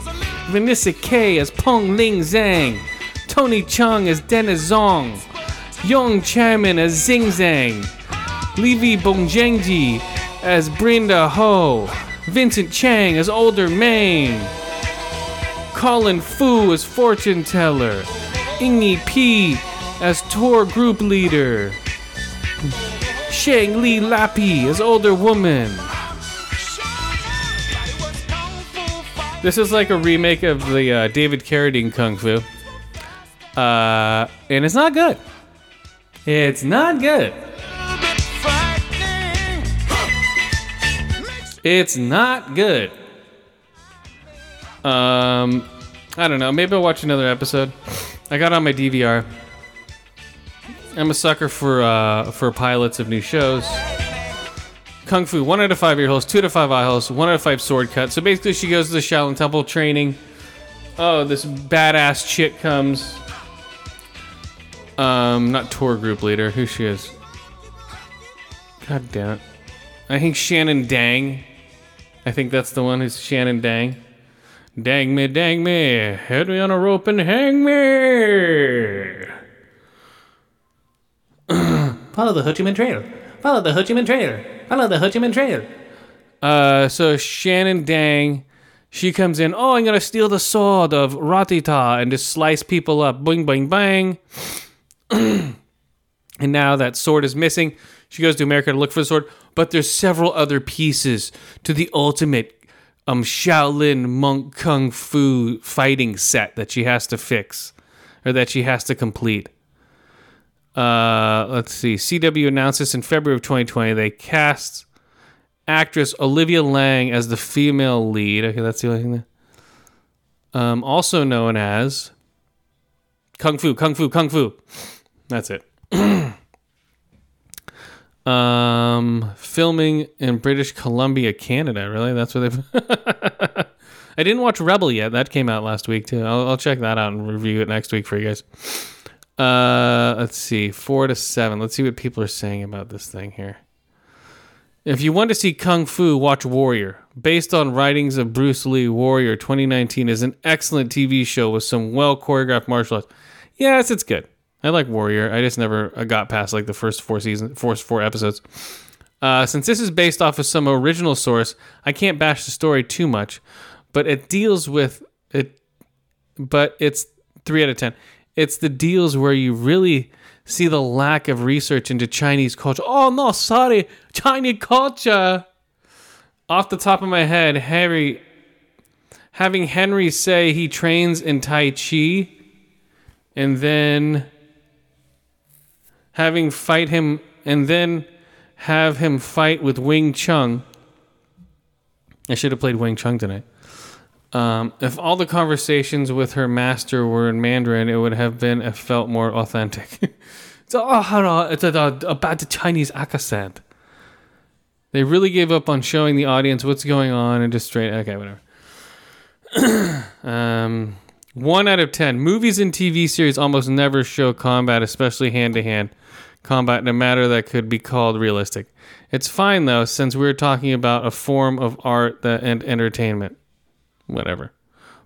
Vanessa Kai as Peng Ling Zhang, Tony Chung as Dennis Soong, Yong Chairman as Xing Zhang, Levi Bongjengji as Brenda Ho, Vincent Chang as Older Main, Colin Fu as Fortune Teller, Ingi P as Tour Group Leader, Shang Li Lappy as Older Woman. This is like a remake of the uh, David Carradine Kung Fu. Uh, and it's not good. It's not good. It's not good. Um, I don't know. Maybe I'll watch another episode. I got on my DVR. I'm a sucker for uh, for pilots of new shows. Kung Fu, one out of five ear holes, two out of five eye holes, one out of five sword cut. So basically, she goes to the Shaolin Temple training. Oh, this badass chick comes. Um, not tour group leader. Who she is? God damn it! I think Shannon Dang. I think that's the one who's Shannon Dang. Dang me, dang me, head me on a rope and hang me. Follow the Ho Chi Minh Trail. Follow the Ho Chi Minh Trail. Follow the Ho Chi Minh Trail. Uh, so Shannon Dang, she comes in. Oh, I'm gonna steal the sword of Ratita and just slice people up. Bing, bing, bang. and now that sword is missing. She goes to America to look for the sword, but there's several other pieces to the ultimate um Shaolin monk kung fu fighting set that she has to fix or that she has to complete. Uh, let's see. CW announced this in February of 2020. They cast actress Olivia Liang as the female lead. Okay, that's the only thing. There. Um, also known as Kung Fu, Kung Fu, Kung Fu. That's it. um, filming in British Columbia, Canada. Really? That's where they've. I didn't watch Rebel yet. That came out last week too. I'll, I'll check that out and review it next week for you guys. Uh, let's see, four to seven. Let's see what people are saying about this thing here. If you want to see Kung Fu, watch Warrior. Based on writings of Bruce Lee, Warrior 2019 is an excellent TV show with some well choreographed martial arts. Yes, it's good. I like Warrior. I just never uh, got past like the first four seasons, first four episodes. Uh, since this is based off of some original source, I can't bash the story too much, but it deals with it. But it's three out of ten. It's the deals where you really see the lack of research into Chinese culture. Oh no, sorry, Chinese culture. Off the top of my head, Harry, having Henry say he trains in Tai Chi, and then having fight him, and then have him fight with Wing Chun. I should have played Wing Chun tonight. Um, if all the conversations with her master were in Mandarin, it would have been felt more authentic. it's oh, it's about the Chinese accent. They really gave up on showing the audience what's going on and just straight okay, whatever. um, one out of ten movies and TV series almost never show combat, especially hand to hand combat, in a matter that could be called realistic. It's fine though, since we're talking about a form of art that and entertainment. Whatever.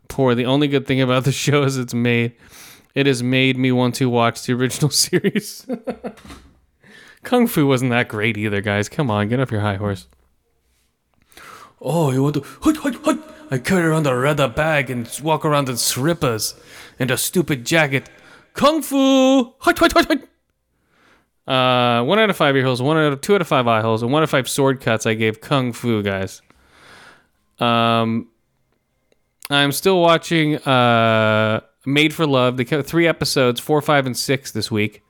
Poor. The only good thing about the show is it's made. It has made me want to watch the original series. Kung Fu wasn't that great either, guys. Come on, get off your high horse. Oh, you want to? Hut, hut, hut. I carry around a leather bag and walk around in slippers and a stupid jacket. Kung Fu. Hut, hut, hut, hut. Uh, one out of five ear holes, one out of two out of five eye holes, and one out of five sword cuts. I gave Kung Fu, guys. Um, I'm still watching uh, Made for Love. They three episodes, four, five, and six this week.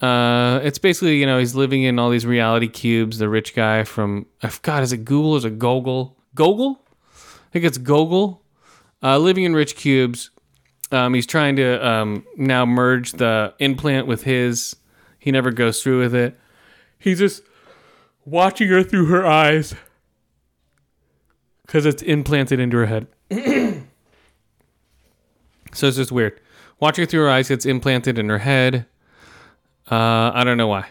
Uh, it's basically you know he's living in all these reality cubes. The rich guy from forgot is it Google is it Gogol? Gogol? I think it's Gogol. Uh, living in rich cubes. Um, he's trying to um, now merge the implant with his. He never goes through with it. He's just watching her through her eyes because it's implanted into her head. so it's just weird. Watching through her eyes, it's implanted in her head. Uh, I don't know why.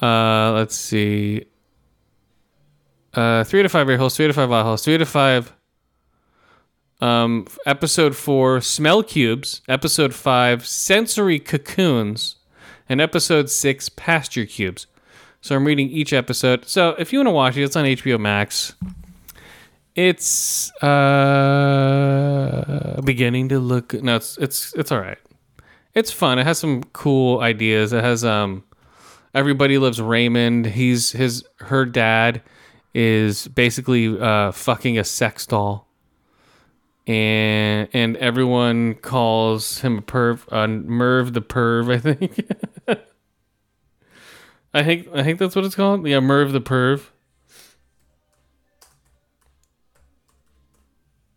Uh, let's see. Uh, three to five ear holes, three to five eye holes, three to five. Um, episode four, smell cubes. Episode five, sensory cocoons, and episode six, pasture cubes. So I'm reading each episode. So if you want to watch it, it's on HBO Max. It's uh beginning to look. No, it's it's it's all right. It's fun. It has some cool ideas. It has um, everybody loves Raymond. He's his her dad is basically uh fucking a sex doll, and and everyone calls him a perv. Uh, Merv the perv. I think. I think I think that's what it's called. Yeah, Merv the perv.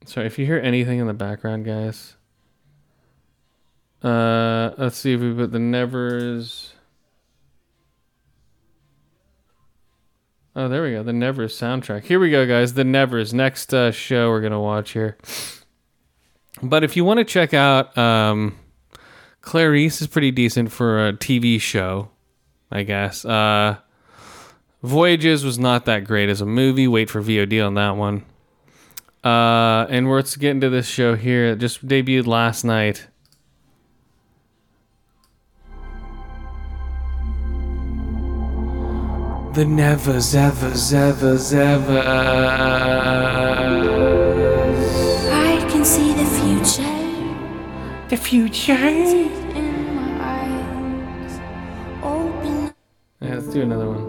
Sorry if you hear anything in the background, guys. Uh, let's see if we put the Nevers. Oh, there we go. The Nevers soundtrack. Here we go, guys. The Nevers. Next uh, show we're gonna watch here. But if you want to check out, um, Clarice is pretty decent for a TV show, I guess. Uh, Voyages was not that great as a movie. Wait for VOD on that one. Uh, and we're let's get into this show here. It just debuted last night. The nevers, evers, evers, ever. I can see the future The future. Do another one.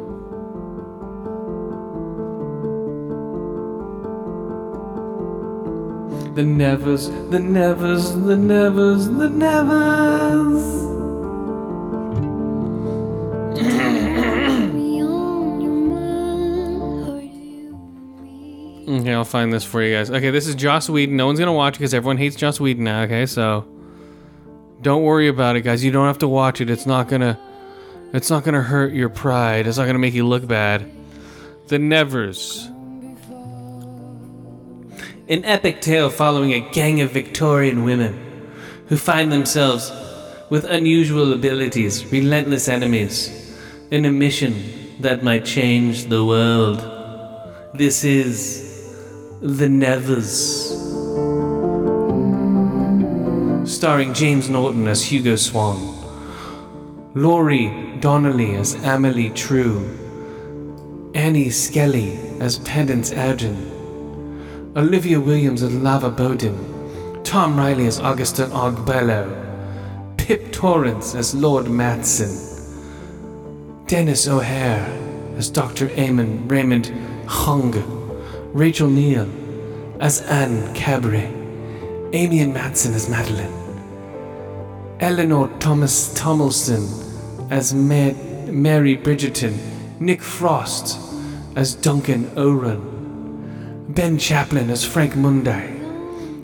The nevers, the nevers, the nevers, the nevers. Okay, I'll find this for you guys. Okay, this is Joss Whedon. No one's gonna watch it because everyone hates Joss Whedon now. Okay, so don't worry about it, guys. You don't have to watch it. It's not gonna, it's not gonna hurt your pride. It's not gonna make you look bad. The Nevers. An epic tale following a gang of Victorian women who find themselves with unusual abilities, relentless enemies, in a mission that might change the world. This is The Nevers. Starring James Norton as Hugo Swan, Laura Donnelly as Amalia True, Annie Skelly as Pendant Ergen, Olivia Williams as Lava Bowden, Tom Riley as Augustin Ogbello, Pip Torrens as Lord Massen, Denis O'Hare as Dr. Eamon Raymond Hung, Rochelle Neil as Anne Cabaret, Amy and Matson as Madeline, Eleanor Thomas Tomlinson as Ma- Mary Bridgerton, Nick Frost as Duncan Oran, Ben Chaplin as Frank Mundi,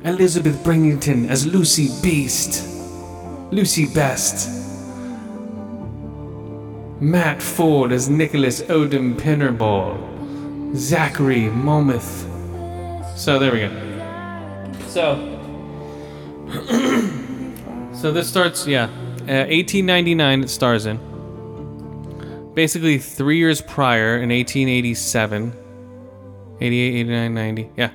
Elizabeth Berrington as Lucy Beast, Lucy Best, Matt Ford as Nicholas Odom Pinnerball, Zackary Momoh. So there we go. So. so this starts, yeah, uh, 1899. It stars in. Basically, three years prior, in 1887, 88, 89, 90, yeah,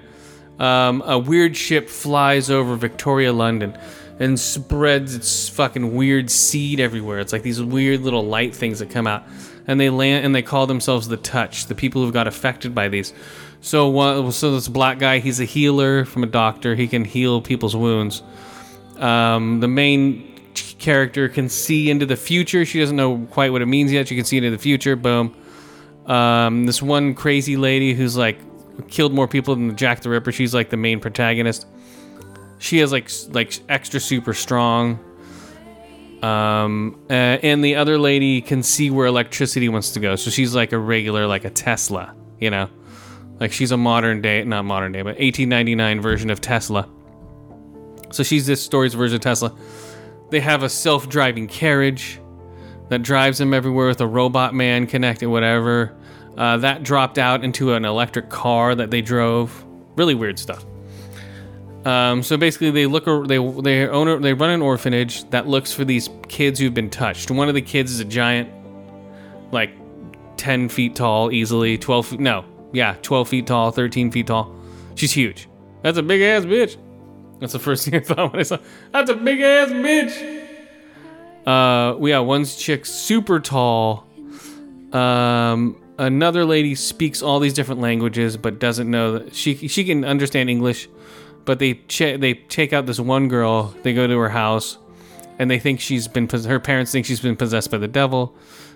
um, a weird ship flies over Victoria, London, and spreads its fucking weird seed everywhere. It's like these weird little light things that come out, and they land and they call themselves the Touch. The people who got affected by these. So so this black guy, he's a healer from a doctor. He can heal people's wounds. Um, the main character can see into the future. She doesn't know quite what it means yet. She can see into the future. Boom. Um, this one crazy lady who's like killed more people than Jack the Ripper. She's like the main protagonist. She has like like extra super strong. Um, uh, and the other lady can see where electricity wants to go. So she's like a regular, like a Tesla, you know, like she's a modern day, not modern day, but 1899 version of Tesla. So she's this story's version of Tesla. They have a self-driving carriage that drives them everywhere with a robot man connected, whatever. Uh, that dropped out into an electric car that they drove. Really weird stuff. Um, so basically, they look they they own they run an orphanage that looks for these kids who've been touched. One of the kids is a giant, like ten feet tall, easily twelve. No, yeah, twelve feet tall, thirteen feet tall. She's huge. That's a big ass bitch. That's the first thing I thought when I saw. That's a big ass bitch. Uh, yeah, one's chick super tall. Um, another lady speaks all these different languages, but doesn't know that she she can understand English. But they ch- they take out this one girl. They go to her house, and they think she's been her parents think she's been possessed by the devil,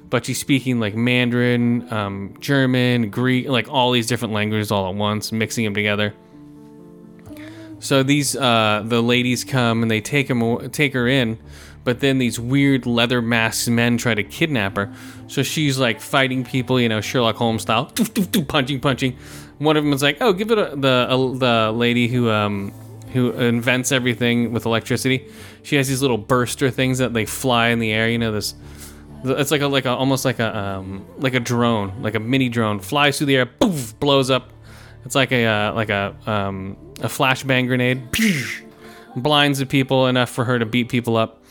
but she's speaking like Mandarin, um, German, Greek, like all these different languages all at once, mixing them together. So these uh, the ladies come and they take him take her in, but then these weird leather masked men try to kidnap her. So she's like fighting people, you know, Sherlock Holmes style, doof, doof, doof, punching, punching. One of them is like, "Oh, give it a, the uh, the lady who um who invents everything with electricity. She has these little burster things that they fly in the air. You know this." It's like a like a almost like a um like a drone, like a mini drone, flies through the air, poof, blows up. It's like a uh, like a um a flashbang grenade, blinds the people enough for her to beat people up.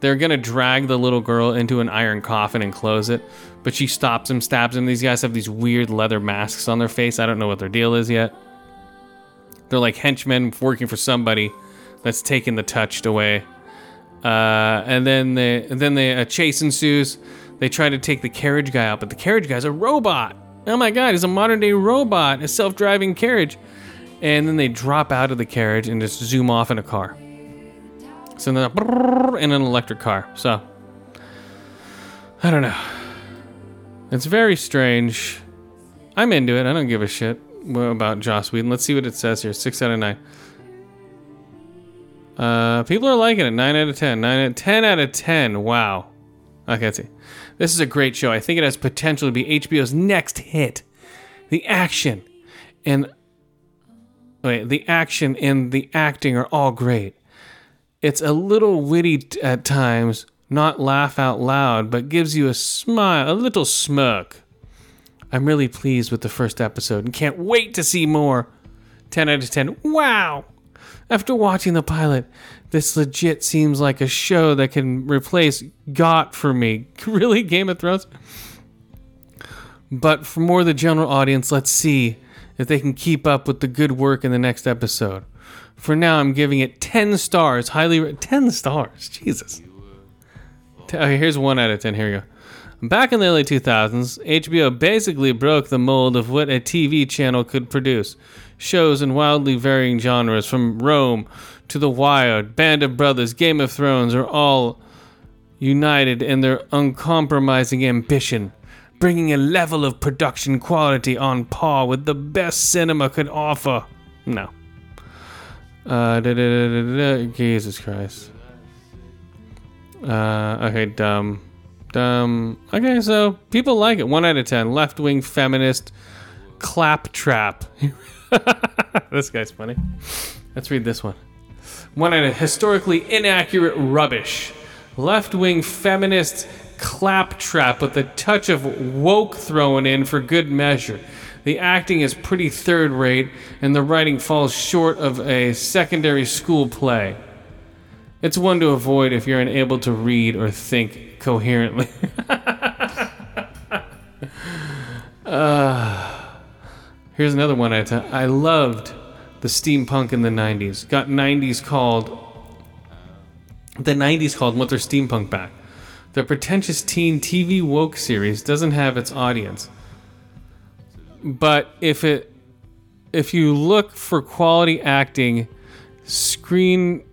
They're gonna drag the little girl into an iron coffin and close it, but she stops him, stabs him. These guys have these weird leather masks on their face. I don't know what their deal is yet. They're like henchmen working for somebody that's taken the touched away. Uh, and then they, and then the a chase ensues. They try to take the carriage guy out, but the carriage guy's a robot. Oh my god, it's a modern day robot, a self driving carriage. And then they drop out of the carriage and just zoom off in a car. So then in an electric car. So I don't know. It's very strange. I'm into it. I don't give a shit about Joss Whedon. Let's see what it says here. Six out of nine. Uh, people are liking it. Nine out of ten. Nine out, ten out of ten. Wow. Okay, let's see. This is a great show. I think it has potential to be HBO's next hit. The action and wait, the action and the acting are all great. It's a little witty t- at times, not laugh out loud, but gives you a smile, a little smirk. I'm really pleased with the first episode and can't wait to see more. 10 out of 10. Wow! After watching the pilot, this legit seems like a show that can replace GOT for me. Really, Game of Thrones? But for more the general audience, let's see if they can keep up with the good work in the next episode. For now, I'm giving it 10 stars. Highly ra- 10 stars. Jesus. Okay, here's 1 out of 10. Here we go. Back in the early 2000s, HBO basically broke the mold of what a TV channel could produce. Shows in wildly varying genres, from Rome to The Wired, Band of Brothers, Game of Thrones, are all united in their uncompromising ambition, bringing a level of production quality on par with the best cinema could offer. No. Uh, Jesus Christ. Uh, okay, dumb. Dumb. Okay, so people like it. One out of ten. Left wing feminist claptrap. this guy's funny. Let's read this one. One of historically inaccurate rubbish. Left wing feminist claptrap with a touch of woke thrown in for good measure. The acting is pretty third rate, and the writing falls short of a secondary school play. It's one to avoid if you're unable to read or think coherently. Uh, here's another one I, t- I loved the steampunk in the 90s. Got 90s called. The 90s called Want Their Steampunk Back. The pretentious teen TV woke series doesn't have its audience. But if it. If you look for quality acting, screen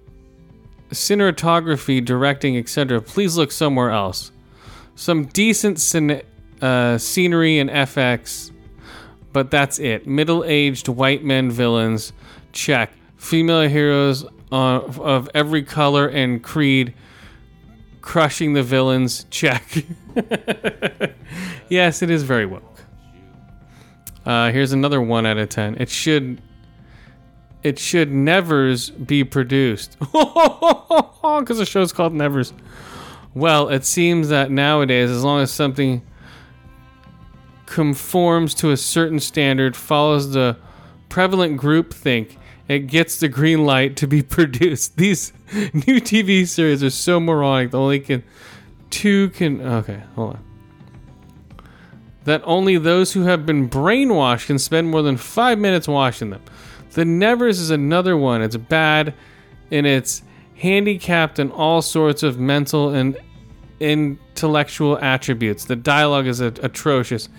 cinematography, directing, etc., please look somewhere else. Some decent cine- uh, scenery and FX, but that's it. Middle aged white men villains, check. Female heroes of every color and creed, crushing the villains, check. yes, it is very woke. Uh, here's another one out of ten. It should it should nevers be produced because the show's called nevers well it seems that nowadays as long as something conforms to a certain standard follows the prevalent group think it gets the green light to be produced these new tv series are so moronic that only can two can okay hold on that only those who have been brainwashed can spend more than five minutes watching them the Nevers is another one. It's bad and it's handicapped in all sorts of mental and intellectual attributes. The dialogue is atrocious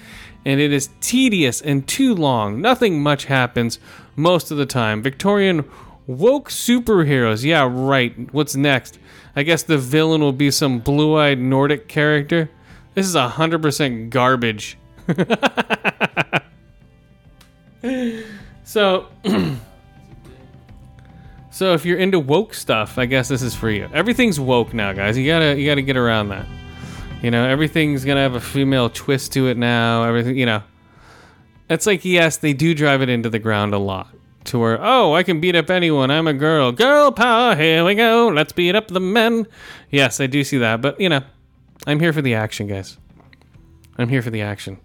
and it is tedious and too long. Nothing much happens most of the time. Victorian woke superheroes. Yeah, right. What's next? I guess the villain will be some blue eyed Nordic character. This is 100% garbage. So, so if you're into woke stuff, I guess this is for you. Everything's woke now, guys. You gotta you gotta get around that. You know, everything's gonna have a female twist to it now. Everything, you know, it's like yes, they do drive it into the ground a lot. To where oh, I can beat up anyone. I'm a girl. Girl power. Here we go. Let's beat up the men. Yes, I do see that, but you know, I'm here for the action, guys. I'm here for the action.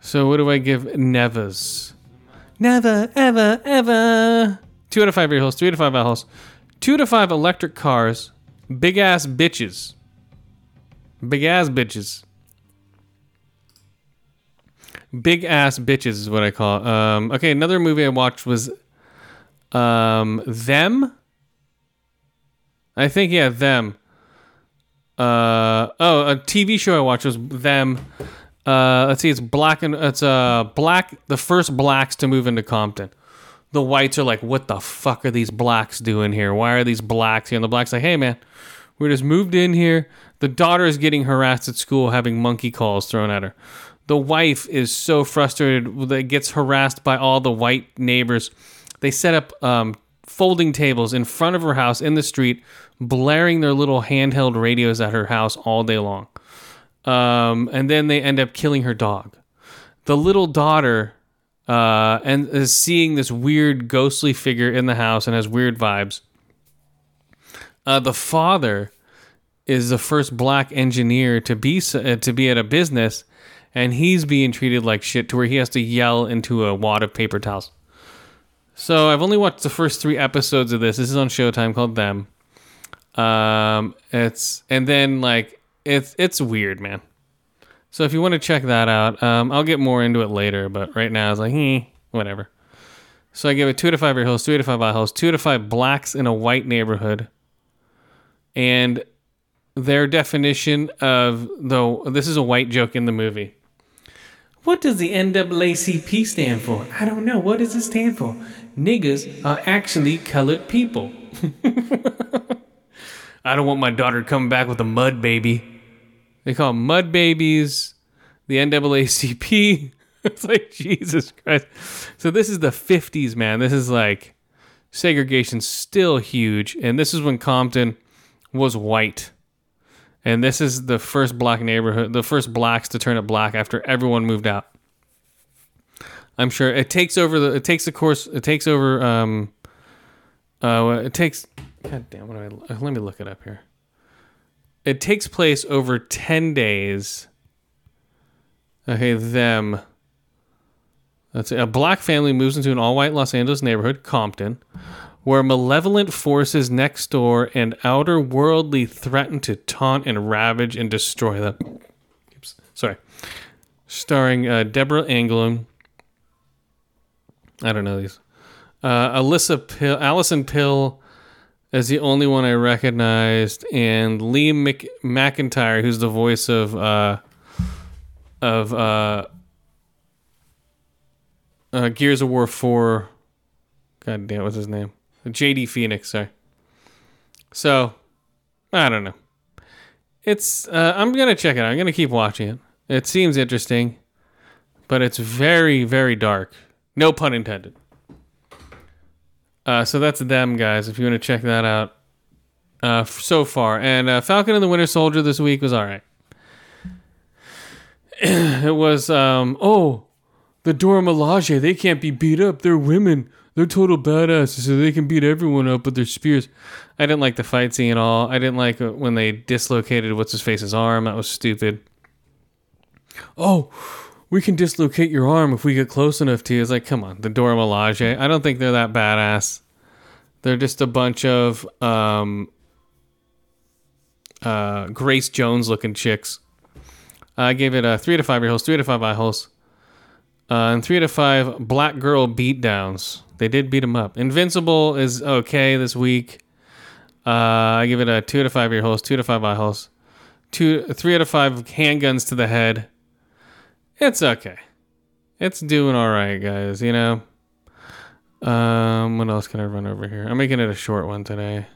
So what do I give Nevers? Never, ever, ever. Two out of five ear holes, three out of five holes, two to five electric cars, big ass bitches. Big ass bitches. Big ass bitches is what I call. Um, okay, another movie I watched was um, Them. I think yeah, Them. Uh, oh, a TV show I watched was Them. Uh, let's see, it's black and it's uh black. The first blacks to move into Compton. The whites are like, "What the fuck are these blacks doing here? Why are these blacks here?" And the blacks like, "Hey man, we just moved in here." The daughter is getting harassed at school, having monkey calls thrown at her. The wife is so frustrated that gets harassed by all the white neighbors. They set up um, folding tables in front of her house in the street, blaring their little handheld radios at her house all day long um, and then they end up killing her dog. The little daughter uh, and is seeing this weird ghostly figure in the house and has weird vibes. Uh, the father is the first black engineer to be uh, to be at a business, and he's being treated like shit to where he has to yell into a wad of paper towels. So I've only watched the first three episodes of this. This is on Showtime called Them. Um, it's and then like it's it's weird, man. So if you want to check that out, um, I'll get more into it later. But right now, it's like, eh, whatever. So I give it two to five ear holes, three to five eye holes, two to five blacks in a white neighborhood, and their definition of though this is a white joke in the movie. What does the NAACP stand for? I don't know. What does it stand for? Niggas are actually colored people. I don't want my daughter coming back with a mud baby. They call them mud babies. The NAACP. it's like Jesus Christ. So this is the 50s, man. This is like segregation's still huge, and this is when Compton was white. And this is the first black neighborhood, the first blacks to turn it black after everyone moved out. I'm sure it takes over the. It takes the course. It takes over. Um. Uh. It takes. God damn. What do I? Let me look it up here. It takes place over ten days. Okay, them. Let's That's a black family moves into an all-white Los Angeles neighborhood, Compton, where malevolent forces next door and outer worldly threaten to taunt and ravage and destroy them. Oops, sorry. Starring uh, Deborah Anglin. I don't know these. Uh, Alyssa Pill, Alison Pill is the only one I recognized, and Liam Mc, McIntyre, who's the voice of uh, of uh, uh, Gears of War Four. God damn, what's his name? JD Fenix. Sorry. So, I don't know. It's. Uh, I'm gonna check it out. I'm gonna keep watching it. It seems interesting, but it's very, very dark. No pun intended. Uh, so that's them, guys. If you want to check that out, uh, so far, and uh, Falcon and the Winter Soldier this week was all right. it was um oh, the Dora Milaje. They can't be beat up. They're women. They're total badasses, so they can beat everyone up with their spears. I didn't like the fight scene at all. I didn't like uh, when they dislocated what's his face's arm. That was stupid. Oh, we can dislocate your arm if we get close enough to you. It's like, come on, the Dora Milaje. I don't think they're that badass. They're just a bunch of um, uh, Grace Jones looking chicks. I gave it a three to five ear holes, three to five eye holes, uh, and three to five black girl beatdowns. They did beat him up. Invincible is okay this week. Uh, I give it a two to five ear holes, two to five eye holes, two, three out of five handguns to the head. It's okay. It's doing all right, guys. You know. Um, what else can I run over here? I'm making it a short one today,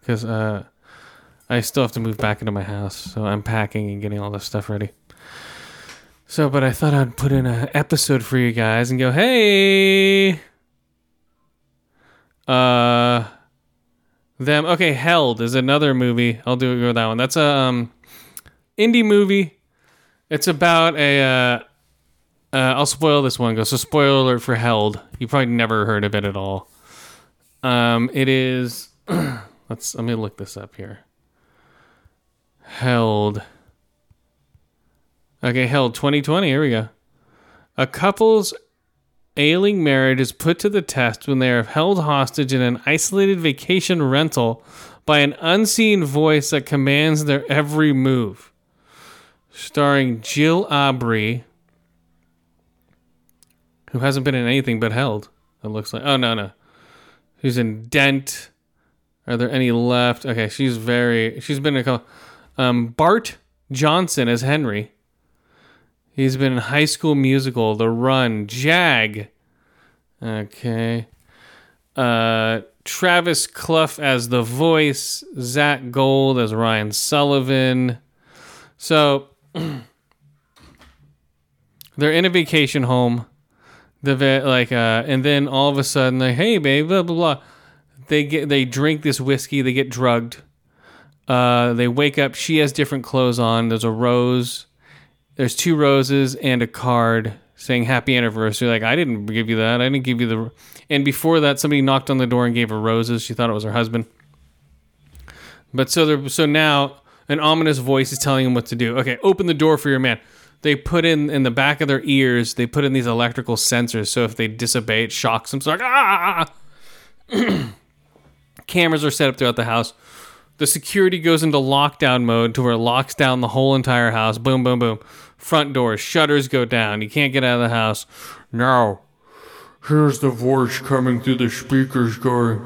because uh, I still have to move back into my house, so I'm packing and getting all this stuff ready. So, but I thought I'd put in an episode for you guys and go, hey, uh, them. Okay, Held is another movie. I'll do with that one. That's a um, indie movie. It's about a. Uh, uh, I'll spoil this one. Go so spoiler alert for Held. You probably never heard of it at all. Um, it is. let's let me look this up here. Held. Okay, Held 2020. Here we go. A couple's ailing marriage is put to the test when they are held hostage in an isolated vacation rental by an unseen voice that commands their every move. Starring Jill Awbrey, who hasn't been in anything but Held. It looks like. Oh no no, who's in Dent. Are there any left? Okay, she's very. She's been a couple. Um, Bart Johnson as Henry. He's been in High School Musical, The Run, Jag. Okay. Uh, Travis Cluff as the voice, Zach Gold as Ryan Sullivan. So they're in a vacation home. The va- like uh, and then all of a sudden like, hey babe, blah blah blah. They get they drink this whiskey. They get drugged. Uh, they wake up. She has different clothes on. There's a rose. There's two roses and a card saying happy anniversary. Like, I didn't give you that. I didn't give you the. And before that, somebody knocked on the door and gave her roses. She thought it was her husband. But so there, so now an ominous voice is telling him what to do. Okay, open the door for your man. They put in in the back of their ears. They put in these electrical sensors, so if they disobey, it shocks them. So like ah. ah, ah, ah. Cameras are set up throughout the house. The security goes into lockdown mode to where it locks down the whole entire house. Boom, boom, boom. Front doors, shutters go down. You can't get out of the house. Now, here's the voice coming through the speakers going,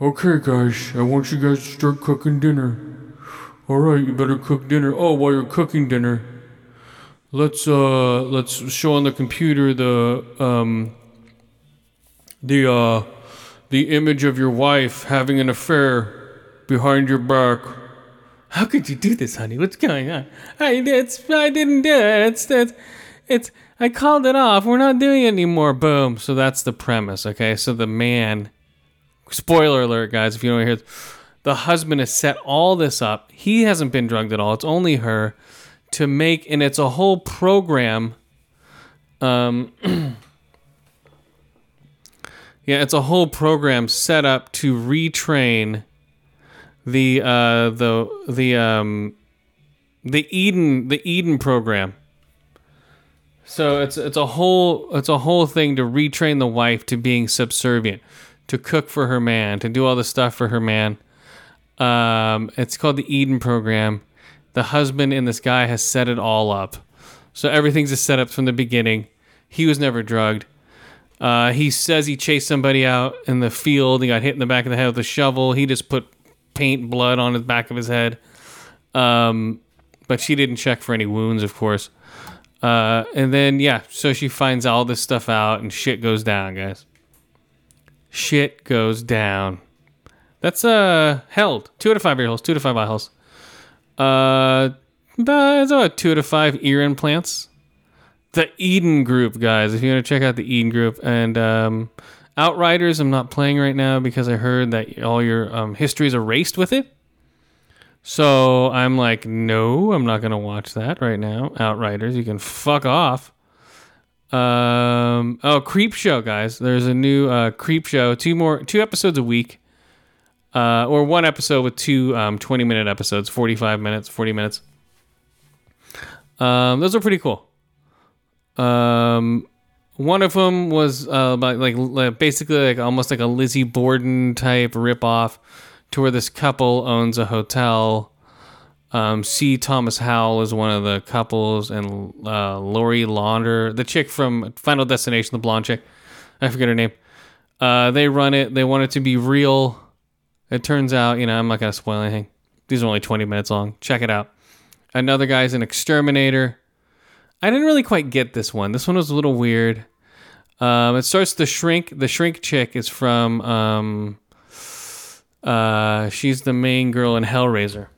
Okay, guys, I want you guys to start cooking dinner. Alright, you better cook dinner. Oh, while you're cooking dinner, let's uh let's show on the computer the um the uh the image of your wife having an affair behind your back. How could you do this, honey? What's going on? I it's I didn't do it. It's it's it's I called it off. We're not doing it anymore. Boom. So that's the premise. Okay. So the man. Spoiler alert, guys. If you don't hear, the husband has set all this up. He hasn't been drugged at all. It's only her to make, and it's a whole program. Um, Yeah, it's a whole program set up to retrain the uh the the um the Eden the Eden program. So it's it's a whole it's a whole thing to retrain the wife to being subservient, to cook for her man, to do all the stuff for her man. Um, it's called the Eden program. The husband and this guy has set it all up, so everything's a setup from the beginning. He was never drugged. Uh, he says he chased somebody out in the field. He got hit in the back of the head with a shovel. He just put paint blood on the back of his head. Um, but she didn't check for any wounds, of course. Uh, and then yeah, so she finds all this stuff out, and shit goes down, guys. Shit goes down. That's uh held two out of five ear holes, two to five eye holes. Uh, about two to five ear implants. The Eden Group, guys. If you want to check out the Eden Group and um, Outriders, I'm not playing right now because I heard that all your um, history is erased with it. So I'm like, no, I'm not gonna watch that right now. Outriders, you can fuck off. Um, oh, Creep Show, guys. There's a new uh, Creep Show. Two more, two episodes a week, uh, or one episode with two um, 20 minute episodes, 45 minutes, 40 minutes. Um, those are pretty cool. Um, one of them was uh, like, like basically like almost like a Lizzie Borden type ripoff, to where this couple owns a hotel. Um, C. Thomas Howell is one of the couples, and uh, Lori Launder, the chick from Final Destination, the blonde chick, I forget her name. Uh, they run it. They want it to be real. It turns out, you know, I'm not gonna spoil anything. These are only 20 minutes long. Check it out. Another guy's an exterminator. I didn't really quite get this one. This one was a little weird. Um, it starts the shrink. The shrink chick is from. Um, uh, she's the main girl in Hellraiser.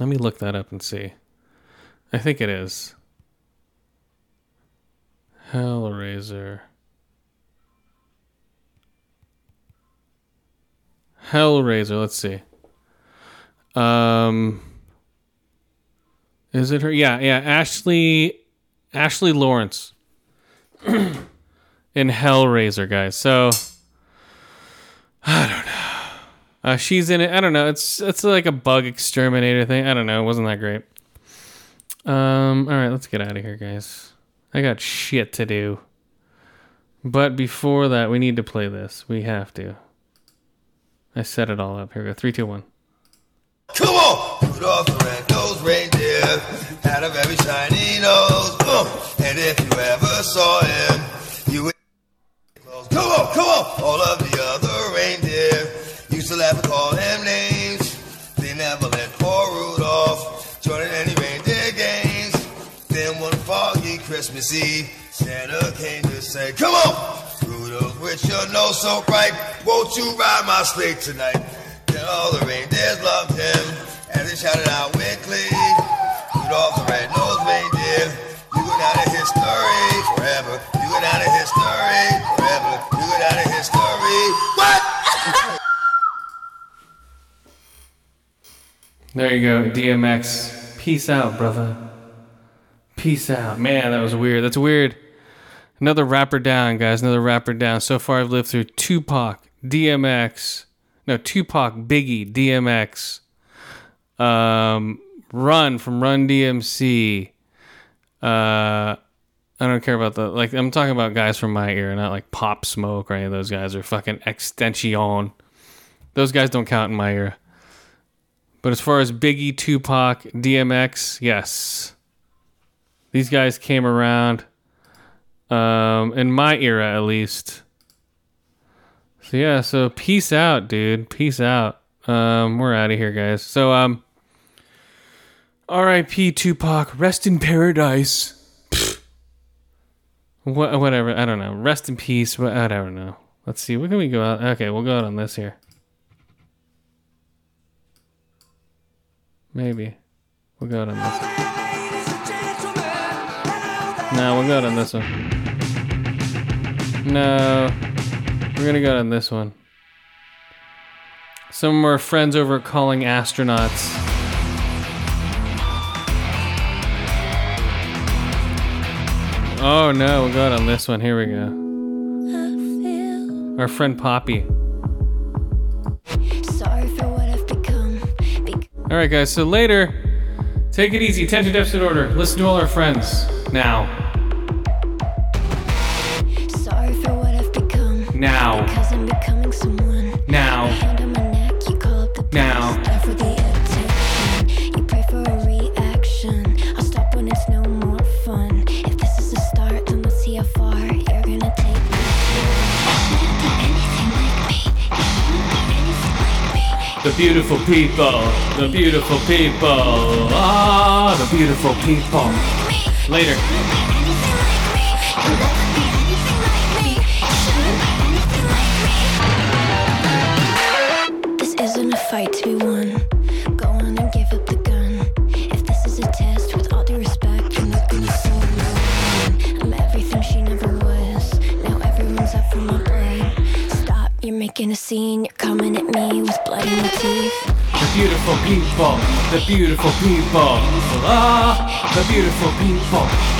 Let me look that up and see. I think it is. Hellraiser. Hellraiser. Let's see. Um, is it her? Yeah, yeah. Ashley, Ashley Laurence in Hellraiser, guys. So I don't know. Uh, she's in it. I don't know. It's it's like a bug exterminator thing. I don't know. It wasn't that great. Um. All right, let's get out of here, guys. I got shit to do. But before that, we need to play this. We have to. I set it all up. Here we go. Three, two, one. Come on! Rudolph the red-nosed reindeer had a very shiny nose. And if you ever saw him, you would. Come on, come on! All of the other reindeer used to laugh and call him names. They never let poor Rudolph join in any reindeer games. Then one foggy Christmas Eve, Santa came to say, Come on! Rudolph, with your nose so bright, won't you ride my sleigh tonight? Then all the reindeers loved him, and they shouted out glee. Rudolph the red-nosed reindeer, you go down in history forever. You go down in history forever. You go down in history. What? There you go, DMX. Peace out, brother. Peace out. Man, that was weird. That's weird. Another rapper down, guys. Another rapper down. So far, I've lived through Tupac, DMX. No, Tupac, Biggie, DMX. Um, Run from Run DMC. Uh, I don't care about the like. I'm talking about guys from my era, not like Pop Smoke or any of those guys or fucking XXXTentacion. Those guys don't count in my era. But as far as Biggie, Tupac, DMX, yes, these guys came around. Um, in my era, at least. So yeah, so peace out, dude. Peace out. Um, we're out of here, guys. So um, R.I.P. Tupac. Rest in paradise. What, whatever. I don't know. Rest in peace. I don't know. Let's see. What can we go out? Okay, we'll go out on this here. Maybe. We'll go out on this. No, we'll go out on this one. No. We're gonna go out on this one. Some of our friends over Calling Astronauts. Oh no, we're on this one. Here we go. Our friend Poppy. All right, guys. So later, take it easy. Attention deficit order. Listen to all our friends now. now. beautiful people, the beautiful people, ah, the beautiful people. Later. people, the beautiful people, ah, the beautiful people.